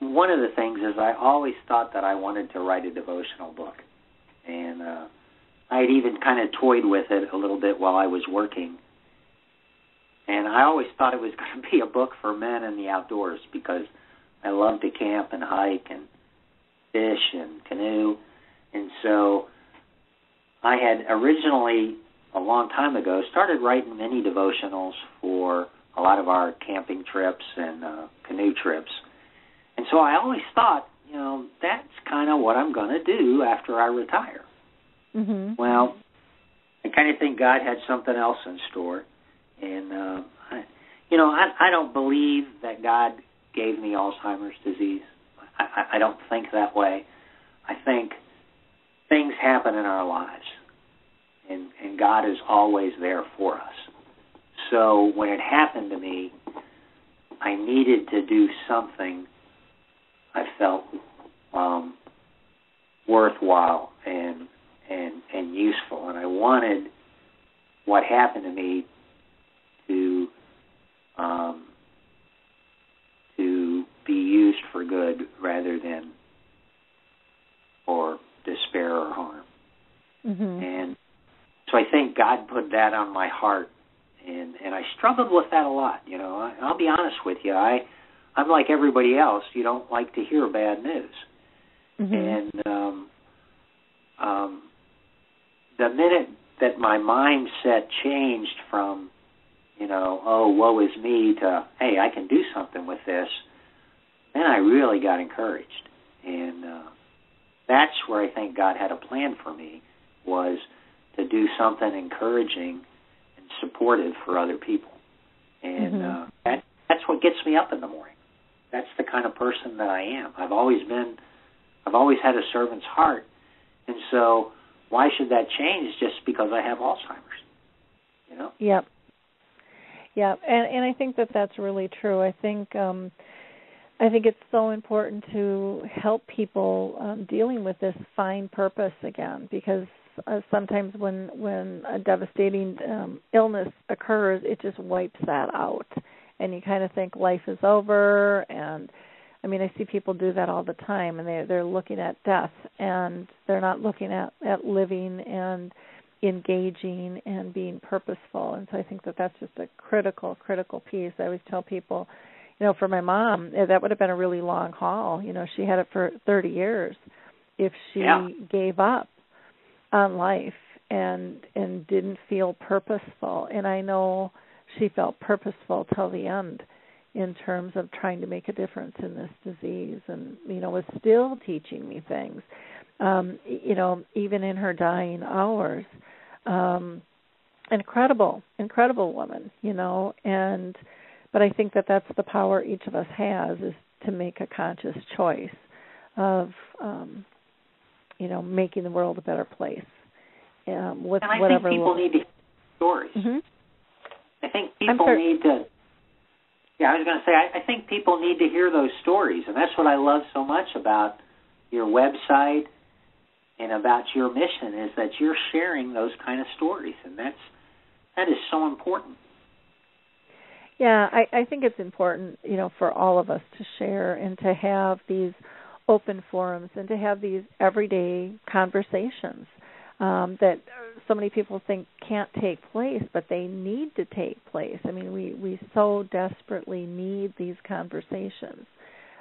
one of the things is I always thought that I wanted to write a devotional book, and uh, I had even kind of toyed with it a little bit while I was working. and I always thought it was going to be a book for men in the outdoors because I love to camp and hike and fish and canoe, and so I had originally a long time ago started writing mini devotionals for a lot of our camping trips and uh, canoe trips, and so I always thought, you know, that's kind of what I'm going to do after I retire.
Mhm.
Well, I kind of think God had something else in store, and uh, I, you know, I, I don't believe that God gave me Alzheimer's disease. I, I, I don't think that way. I think things happen in our lives, and and God is always there for us. So when it happened to me, I needed to do something I felt um, worthwhile and and and useful, and I wanted what happened to me to um, to be used for good rather than for despair or harm.
Mhm.
And so I think God put that on my heart, and and I struggled with that a lot. You know, I, I'll be honest with you. I I'm like everybody else. You don't like to hear bad news,
Mhm.
and um, um, the minute that my mindset changed from, you know, oh woe is me to hey I can do something with this, then I really got encouraged, and uh, that's where I think God had a plan for me was to do something encouraging and supportive for other people, and
Mhm.
uh, that that's what gets me up in the morning. That's the kind of person that I am. I've always been, I've always had a servant's heart, and so why should that change just because I have Alzheimer's? You know?
Yep. Yep. And and I think that that's really true. I think um I think it's so important to help people um dealing with this find purpose again because uh, sometimes when when a devastating um illness occurs it just wipes that out and you kind of think life is over and I mean I see people do that all the time and they they're looking at death and they're not looking at at living and engaging and being purposeful. And so i think that that's just a critical critical piece. I always tell people you know for my mom eh, that would have been a really long haul. You know she had it for 30 years if she
Yeah.
gave up on life and and didn't feel purposeful. And i know she felt purposeful till the end in terms of trying to make a difference in this disease and you know was still teaching me things um you know even in her dying hours um incredible incredible woman you know and but i think that that's the power each of us has is to make a conscious choice of um you know making the world a better place um with
And I
whatever
think people
lo-
need to hear stories.
Mhm.
I think people need to. Yeah, I was going to say I, I think people need to hear those stories, and that's what I love so much about your website and about your mission is that you're sharing those kind of stories, and that's that is so important.
Yeah, I, I think it's important, you know, for all of us to share and to have these open forums and to have these everyday conversations um, that so many people think can't take place, but they need to take place. I mean, we we so desperately need these conversations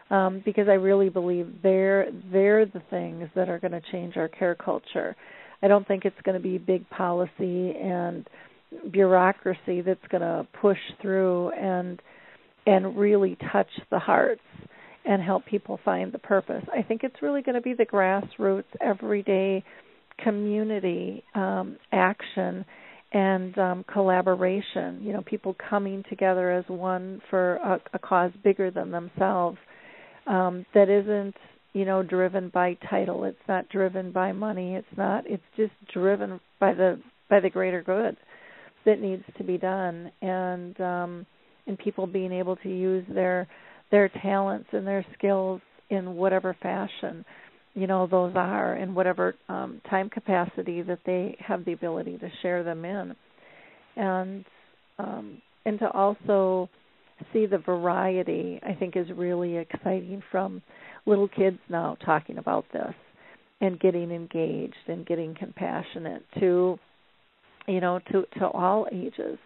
um, because I really believe they're they're the things that are going to change our care culture. I don't think it's going to be big policy and bureaucracy that's going to push through and and really touch the hearts and help people find the purpose. I think it's really going to be the grassroots, everyday community um, action and um, collaboration. You know, people coming together as one for a, a cause bigger than themselves um, that isn't you know driven by title. It's not driven by money. It's not. It's just driven by the by the greater good that needs to be done and um and people being able to use their their talents and their skills in whatever fashion you know those are in whatever um time capacity that they have the ability to share them in. And um and to also see the variety i think is really exciting from little kids now talking about this and getting engaged and getting compassionate to you know to to all ages.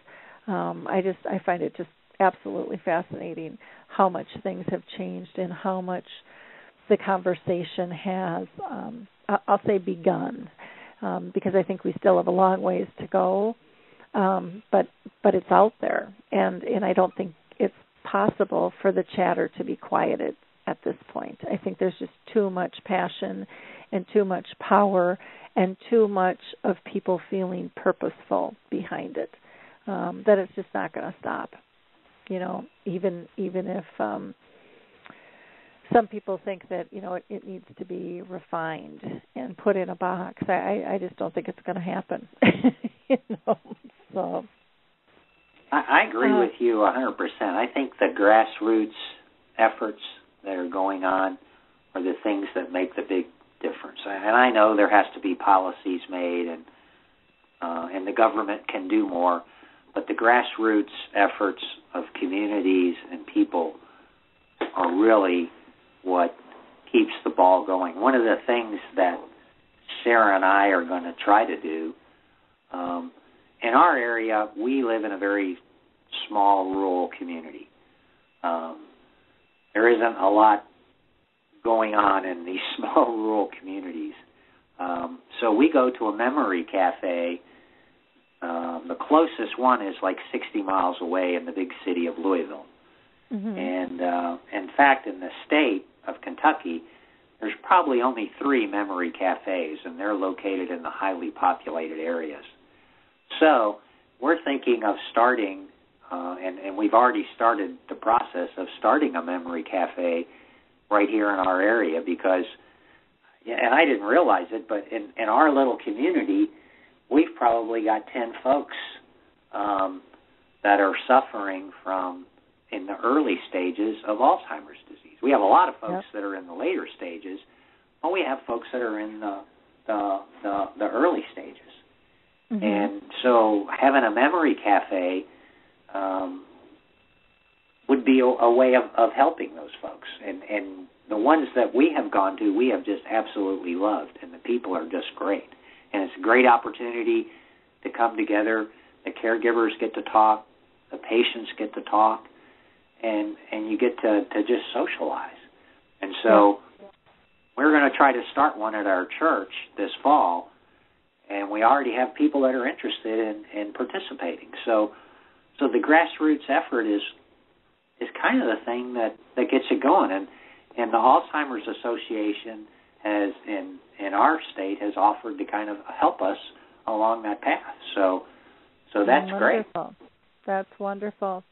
Um, I just I find it just absolutely fascinating how much things have changed and how much the conversation has um, I'll say begun um, because I think we still have a long ways to go um, but but it's out there and and I don't think it's possible for the chatter to be quieted at this point. I think there's just too much passion and too much power and too much of people feeling purposeful behind it um, that it's just not going to stop. You know, even even if um, some people think that you know it, it needs to be refined and put in a box. I I just don't think it's going to happen. you know, so.
I, I agree uh, with you a 100%. I think the grassroots efforts that are going on are the things that make the big difference. And I know there has to be policies made, and uh, and the government can do more, but the grassroots efforts of communities and people are really what keeps the ball going. One of the things that Sarah and I are going to try to do um, in our area, we live in a very small rural community. Um, there isn't a lot going on in these small rural communities. Um, so we go to a memory cafe. Um, the closest one is like 60 miles away in the big city of Louisville.
Mm-hmm.
And uh, in fact, in the state of Kentucky, there's probably only three memory cafes, and they're located in the highly populated areas. So we're thinking of starting uh, and, and we've already started the process of starting a memory cafe right here in our area because, and I didn't realize it, but in, in our little community, we've probably got 10 folks um, that are suffering from in the early stages of Alzheimer's disease. We have a lot of folks yep. that are in the later stages, but we have folks that are in the the the, the early stages.
Mm-hmm.
And so having a memory cafe um, would be a, a way of, of helping those folks. And, and the ones that we have gone to, we have just absolutely loved, and the people are just great. And it's a great opportunity to come together. The caregivers get to talk, the patients get to talk, and and you get to to just socialize. And so we're going to try to start one at our church this fall, and we already have people that are interested in in participating. So so the grassroots effort is is kind of the thing that that gets it going, and and the Alzheimer's Association has in in our state has offered to kind of help us along that path. So so that's
wonderful.
great.
That's wonderful.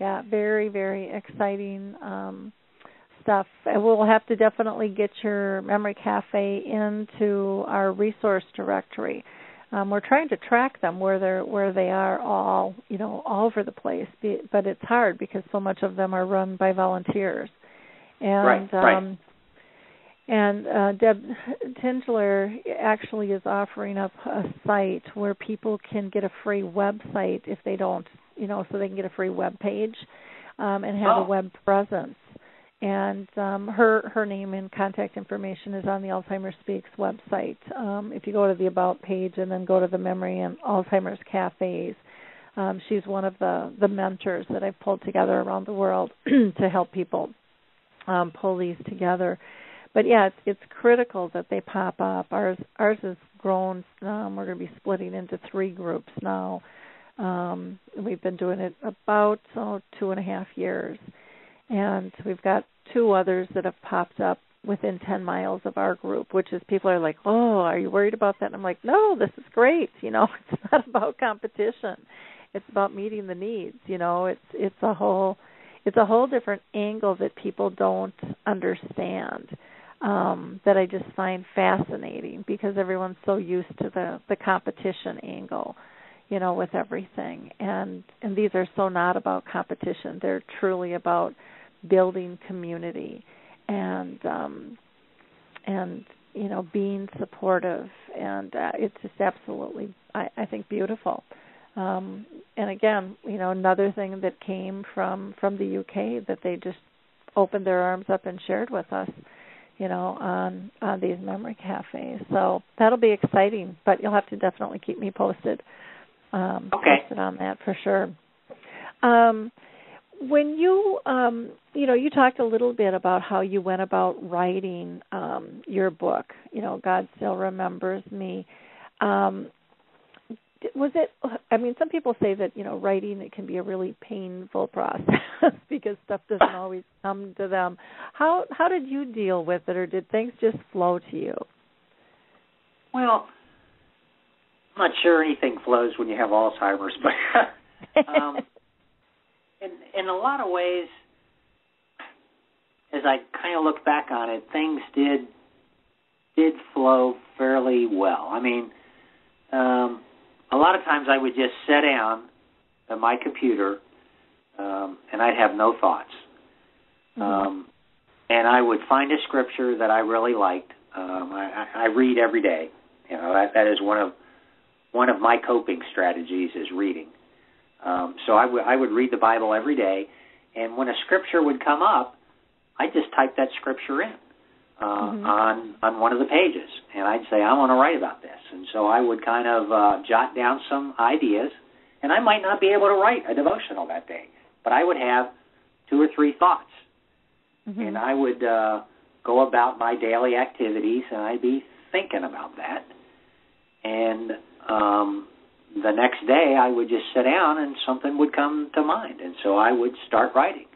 Yeah, very very exciting um, stuff. And we'll have to definitely get your memory cafe into our resource directory um, we're trying to track them where they're where they are all you know all over the place but it's hard because so much of them are run by volunteers and
right, right.
um and uh, Deb Tingler actually is offering up a site where people can get a free website if they don't, you know, so they can get a free web page um, and have
oh.
a web presence and um, her her name and contact information is on the Alzheimer's Speaks website. Um, if you go to the About page and then go to the Memory and Alzheimer's cafes, um, she's one of the the mentors that I've pulled together around the world to help people um, pull these together. But yeah, it's it's critical that they pop up. Ours ours has grown. Um, we're going to be splitting into three groups now. Um, we've been doing it about oh, two and a half years and we've got two others that have popped up within 10 miles of our group, which is people are like, "Oh, are you worried about that?" And I'm like, "No, this is great. You know, it's not about competition. It's about meeting the needs. You know, it's it's a whole it's a whole different angle that people don't understand." Um, that I just find fascinating because everyone's so used to the the competition angle, you know, with everything. And and these are so not about competition. They're truly about building community and um and you know being supportive and uh, it's just absolutely I, I think beautiful um and again you know another thing that came from from the UK that they just opened their arms up and shared with us you know on on these memory cafes so that'll be exciting but you'll have to definitely keep me posted um,
Okay.
posted on that for sure. Um, when you um, you know you talked a little bit about how you went about writing um, your book. You know, God still remembers me. Um, was it? I mean, some people say that you know writing it can be a really painful process because stuff doesn't always come to them. How how did you deal with it, or did things just flow to you?
Well, I'm not sure anything flows when you have Alzheimer's, but um, in in a lot of ways, as I kind of look back on it, things did did flow fairly well. I mean, um, a lot of times I would just sit down at my computer, um, and I'd have no thoughts, um, and I would find a scripture that I really liked. Um, I, I I read every day. You know that that is one of one of my coping strategies is reading. Um, so I would read the Bible every day, and when a scripture would come up, I just type that scripture in uh,
Mhm.
on on one of the pages, and I'd say I want to write about this, and so I would kind of uh, jot down some ideas, and I might not be able to write a devotional that day, but I would have two or three thoughts,
Mhm.
and I would uh, go about my daily activities, and I'd be thinking about that, and um, the next day I would just sit down and something would come to mind, and so I would start writing.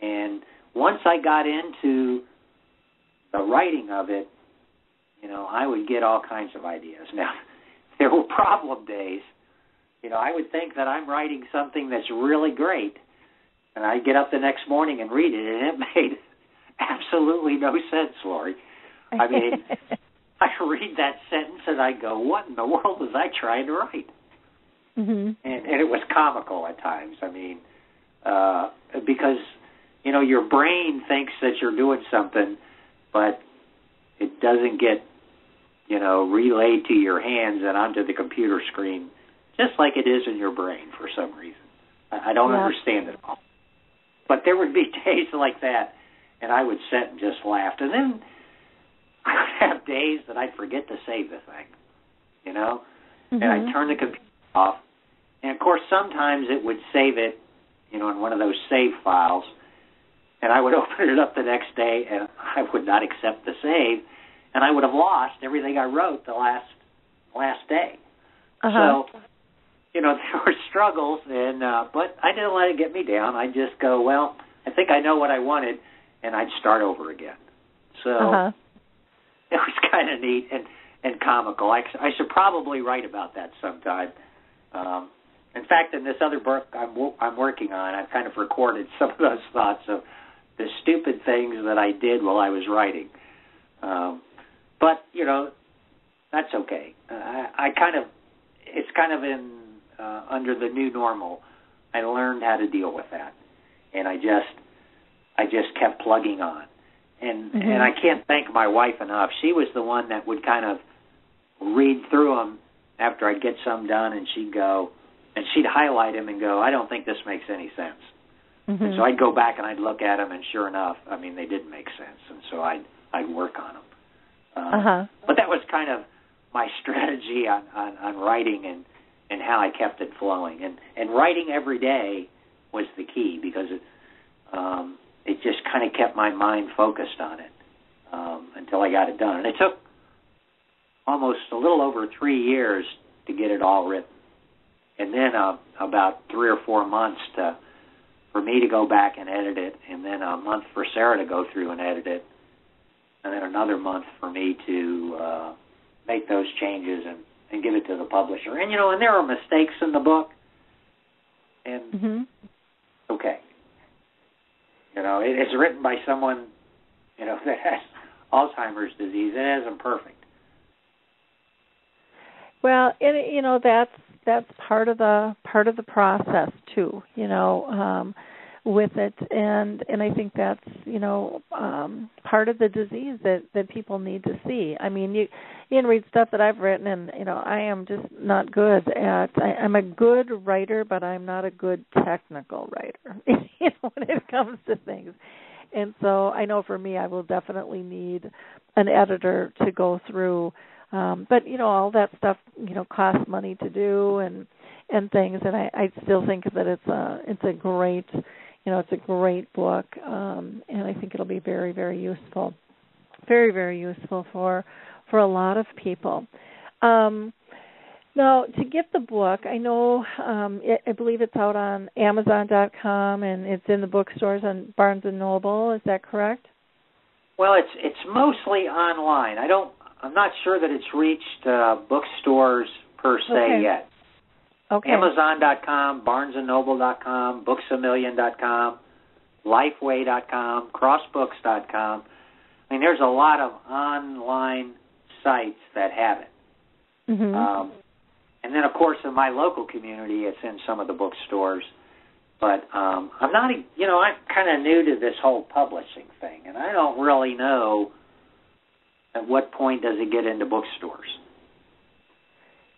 And once I got into the writing of it, you know, I would get all kinds of ideas. Now, there were problem days. You know, I would think that I'm writing something that's really great, and I'd get up the next morning and read it, and it made absolutely no sense, Lori. I mean, I read that sentence and I go, "What in the world was I trying to write?"
Mhm.
and, and it was comical at times. I mean, uh, because you know your brain thinks that you're doing something, but it doesn't get you know relayed to your hands and onto the computer screen, just like it is in your brain for some reason. I, I don't
Yeah.
understand it all. But there would be days like that, and I would sit and just laugh, and then I would have days that I'd forget to save the thing, you know and
Mhm.
I turn the computer off. And of course, sometimes it would save it, you know, in one of those save files. And I would open it up the next day, and I would not accept the save, and I would have lost everything I wrote the last last day.
Uh-huh.
So, you know, there were struggles, and uh, but I didn't let it get me down. I just go, well, I think I know what I wanted, and I'd start over again. So
uh-huh.
it was kind of neat and and comical. I, I should probably write about that sometime. Um, in fact, in this other book I'm I'm working on, I've kind of recorded some of those thoughts of the stupid things that I did while I was writing. Um, but you know, that's okay. Uh, I, I kind of it's kind of in uh, under the new normal. I learned how to deal with that, and I just I just kept plugging on and
Mhm.
and I can't thank my wife enough. She was the one that would kind of read through them after I'd get some done, and she'd go and she'd highlight them and go, "I don't think this makes any sense."
Mhm.
And so I'd go back and I'd look at them, and sure enough, I mean they didn't make sense, and so I'd I'd work on them. Um,
Uh-huh.
But that was kind of my strategy on, on on writing and and how I kept it flowing, and and writing every day was the key because it um, it just kind of kept my mind focused on it um, until I got it done, and it took almost a little over three years to get it all written, and then uh, about three or four months to for me to go back and edit it, and then a month for Sarah to go through and edit it, and then another month for me to uh, make those changes and, and give it to the publisher. And you know, and there are mistakes in the book, and
Mhm.
You know, it, it's written by someone, you know, that has Alzheimer's disease. It isn't perfect.
Well, and you know that's that's part of the part of the process too. You know, um, with it, and and I think that's you know um, part of the disease that that people need to see. I mean, you you can read stuff that I've written, and you know I am just not good at. I, I'm a good writer, but I'm not a good technical writer. you know, when it comes to things. And so I know for me, I will definitely need an editor to go through um but you know all that stuff you know costs money to do and and things. And I, I still think that it's a it's a great you know it's a great book, um, and I think it'll be very very useful, very very useful for for a lot of people. Um, now, to get the book, I know um, it, I believe it's out on Amazon.com and it's in the bookstores on Barnes and Noble. Is that correct?
Well, it's it's mostly online. I don't. I'm not sure that it's reached uh, bookstores per se
Okay.
yet.
Okay.
Amazon.com, BarnesandNoble.com, BooksAMillion.com, LifeWay.com, CrossBooks.com. I mean, there's a lot of online sites that have it.
hmm
Um, and then, of course, in my local community, it's in some of the bookstores. But um, I'm not, you know, I'm kind of new to this whole publishing thing, and I don't really know at what point does it get into bookstores.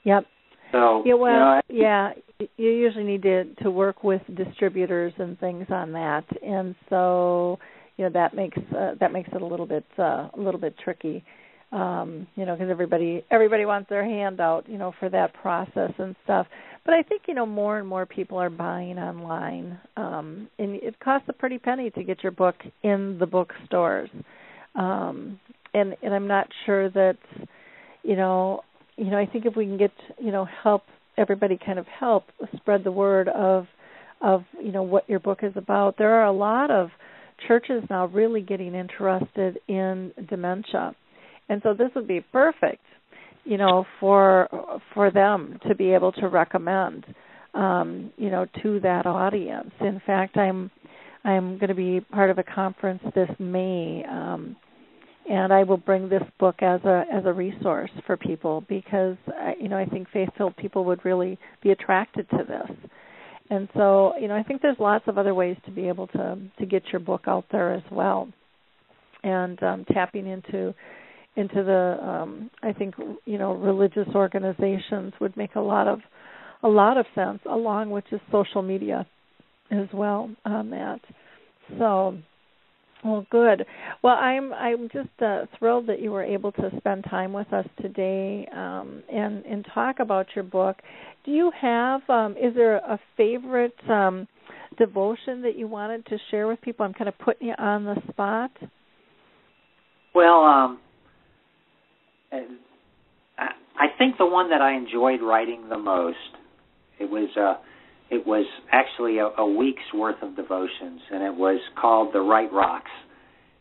Yep.
So,
Yeah, well,
you know,
yeah, you usually need to to work with distributors and things on that, and so you know that makes uh, that makes it a little bit uh, a little bit tricky, um, you know, because everybody everybody wants their hand out, you know, for that process and stuff. But I think you know more and more people are buying online, um, and it costs a pretty penny to get your book in the bookstores, um, and and I'm not sure that you know you know, I think if we can get, you know, help everybody kind of help spread the word of of, you know, what your book is about. There are a lot of churches now really getting interested in dementia. And so this would be perfect, you know, for for them to be able to recommend um, you know, to that audience. In fact, I'm I'm going to be part of a conference this May um and I will bring this book as a as a resource for people because you know I think faith-filled people would really be attracted to this. And so, you know, I think there's lots of other ways to be able to to get your book out there as well. And um tapping into into the um I think you know religious organizations would make a lot of a lot of sense along with just social media as well on that. So well, good. Well, I'm I'm just uh, thrilled that you were able to spend time with us today um, and and talk about your book. Do you have? Um, is there a favorite um, devotion that you wanted to share with people? I'm kind of putting you on the spot.
well, um, I I think the one that I enjoyed writing the most, it was uh, it was actually a, a week's worth of devotions, and it was called "The Right Rocks,"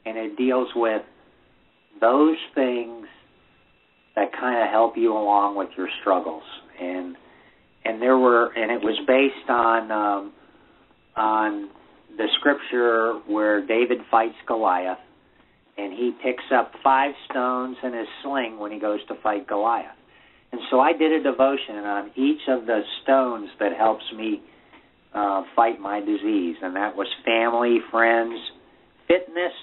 and it deals with those things that kind of help you along with your struggles, and and there were, and it was based on um, on the scripture where David fights Goliath, and he picks up five stones in his sling when he goes to fight Goliath. And so I did a devotion on each of the stones that helps me uh, fight my disease, and that was family, friends, fitness,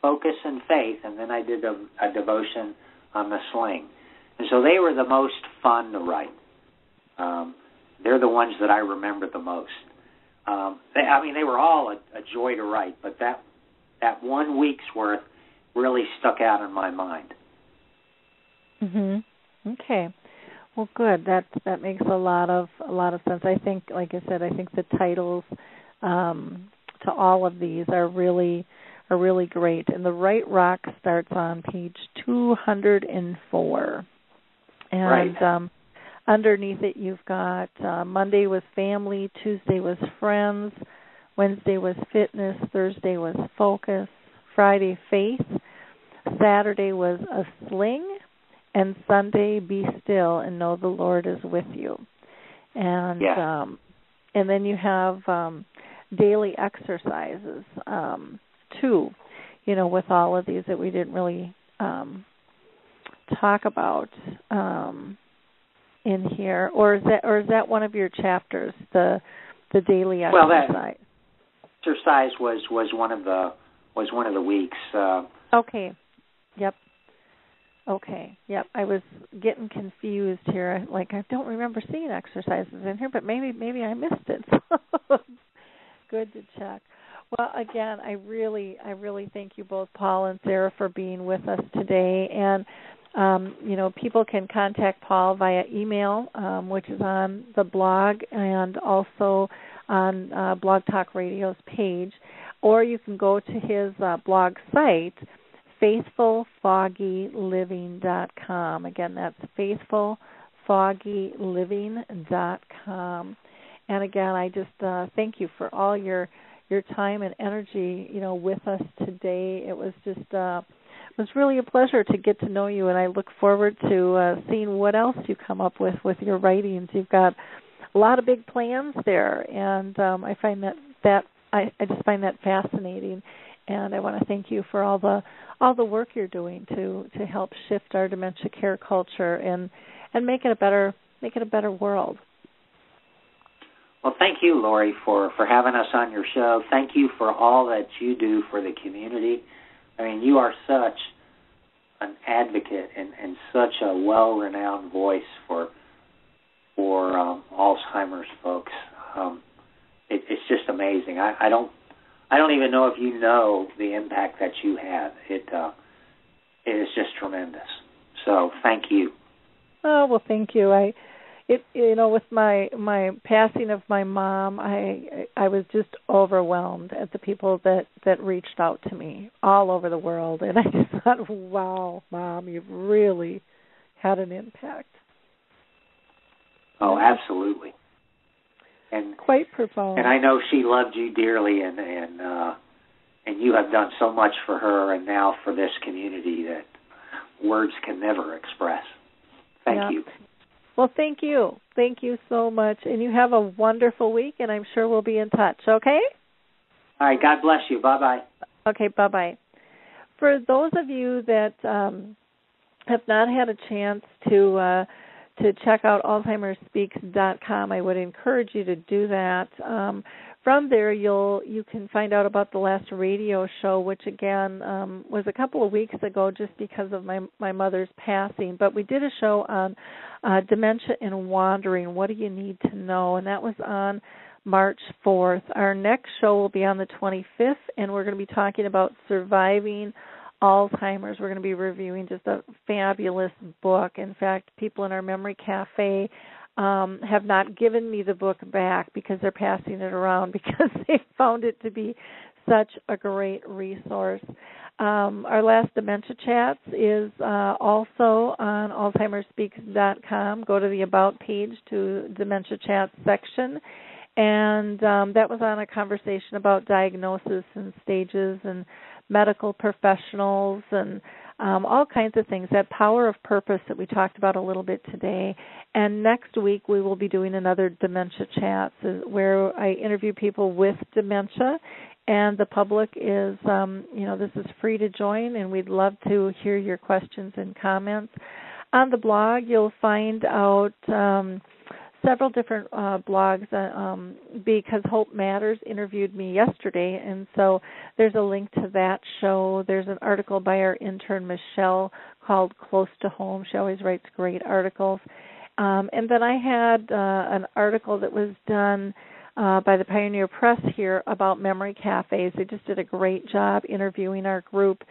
focus, and faith. And then I did a, a devotion on the sling. And so they were the most fun to write. Um, they're the ones that I remember the most. Um, they, I mean, they were all a, a joy to write, but that that one week's worth really stuck out in my mind.
Mhm. Okay. Well, good. That that makes a lot of a lot of sense. I think, like I said, I think the titles um, to all of these are really are really great. And the right rock starts on page two hundred and four. And
Right.
um, underneath it, you've got uh, Monday was family, Tuesday was friends, Wednesday was fitness, Thursday was focus, Friday faith, Saturday was a sling, and Sunday be still and know the Lord is with you. And
Yeah.
um and then you have um daily exercises um too, you know, with all of these that we didn't really um talk about um in here or is that or is that one of your chapters the the daily exercise?
Well, that- exercise was was one of the was one of the weeks. Uh,
Okay. Yep. Okay. Yep. I was getting confused here. Like I don't remember seeing exercises in here, but maybe maybe I missed it. Good to check. Well, again, I really I really thank you both Paul and Sarah for being with us today and um, you know, people can contact Paul via email, um, which is on the blog and also on uh, Blog Talk Radio's page, or you can go to his uh, blog site, faithfulfoggyliving.com. Again, that's faithfulfoggyliving.com. And again, I just uh, thank you for all your your time and energy, you know, with us today. It was just uh, it was really a pleasure to get to know you, and I look forward to uh, seeing what else you come up with with your writings. You've got a lot of big plans there, and um, I find that that I, I just find that fascinating. And I want to thank you for all the all the work you're doing to to help shift our dementia care culture and and make it a better make it a better world.
Well, thank you, Lori, for for having us on your show. Thank you for all that you do for the community. I mean, you are such an advocate and, and such a well-renowned voice for for um, Alzheimer's folks. Um, it, it's just amazing. I, I don't I don't even know if you know the impact that you have. It uh, it is just tremendous. So thank you.
Oh well, thank you. I it you know with my my passing of my mom i i was just overwhelmed at the people that that reached out to me all over the world and i just thought wow mom you've really had an impact
oh absolutely and
quite profound
and i know she loved you dearly and and uh and you have done so much for her and now for this community that words can never express thank
yeah.
you
well, thank you. Thank you so much. And you have a wonderful week, and I'm sure we'll be in touch, okay?
All right. God bless you. Bye bye.
Okay, bye bye. For those of you that um, have not had a chance to uh, to check out AlzheimerSpeaks.com, I would encourage you to do that. Um, from there you'll you can find out about the last radio show which again um was a couple of weeks ago just because of my my mother's passing but we did a show on uh dementia and wandering what do you need to know and that was on March 4th. Our next show will be on the 25th and we're going to be talking about surviving Alzheimer's. We're going to be reviewing just a fabulous book. In fact, people in our memory cafe um, have not given me the book back because they're passing it around because they found it to be such a great resource. Um, our last dementia chats is uh, also on AlzheimerSpeaks.com. Go to the About page to Dementia Chats section. And um, that was on a conversation about diagnosis and stages and medical professionals and um, all kinds of things. That power of purpose that we talked about a little bit today. And next week we will be doing another dementia chat where I interview people with dementia. And the public is, um, you know, this is free to join, and we'd love to hear your questions and comments. On the blog, you'll find out. Um, several different uh, blogs uh, um, because Hope Matters interviewed me yesterday, and so there's a link to that show. There's an article by our intern Michelle called "Close to Home." She always writes great articles. Um, and then I had uh, an article that was done uh, by the Pioneer Press here about memory cafes. They just did a great job interviewing our group.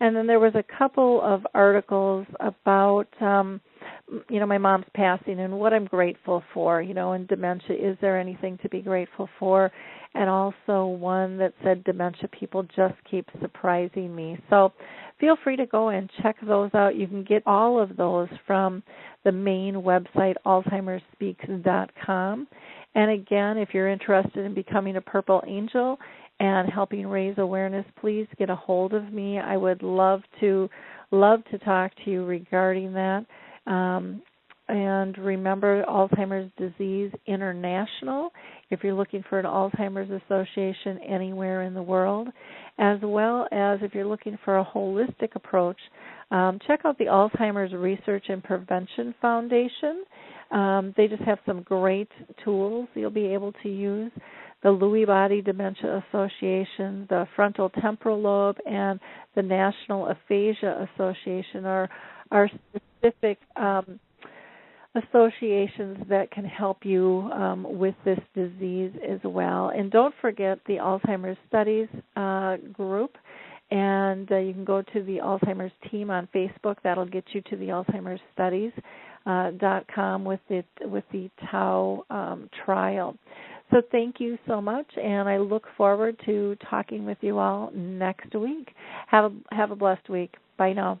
And then there was a couple of articles about um, you know my mom's passing and what I'm grateful for you know in dementia is there anything to be grateful for? And also one that said dementia people just keep surprising me. So feel free to go and check those out. You can get all of those from the main website alzheimersspeaks.com and again if you're interested in becoming a purple angel and helping raise awareness please get a hold of me. I would love to love to talk to you regarding that um, and remember Alzheimer's Disease International if you're looking for an Alzheimer's Association anywhere in the world, as well as if you're looking for a holistic approach. Um, check out the Alzheimer's Research and Prevention Foundation. Um, they just have some great tools you'll be able to use. The Lewy Body Dementia Association, the Frontal Temporal Lobe, and the National Aphasia Association are are specific um, associations that can help you um, with this disease as well. And don't forget the Alzheimer's Studies uh, group. And uh, you can go to the Alzheimer's team on Facebook. That'll get you to the Alzheimer's Studies uh, dot com with it with the Tau um, trial. So thank you so much, and I look forward to talking with you all next week. Have a have a blessed week. Bye now.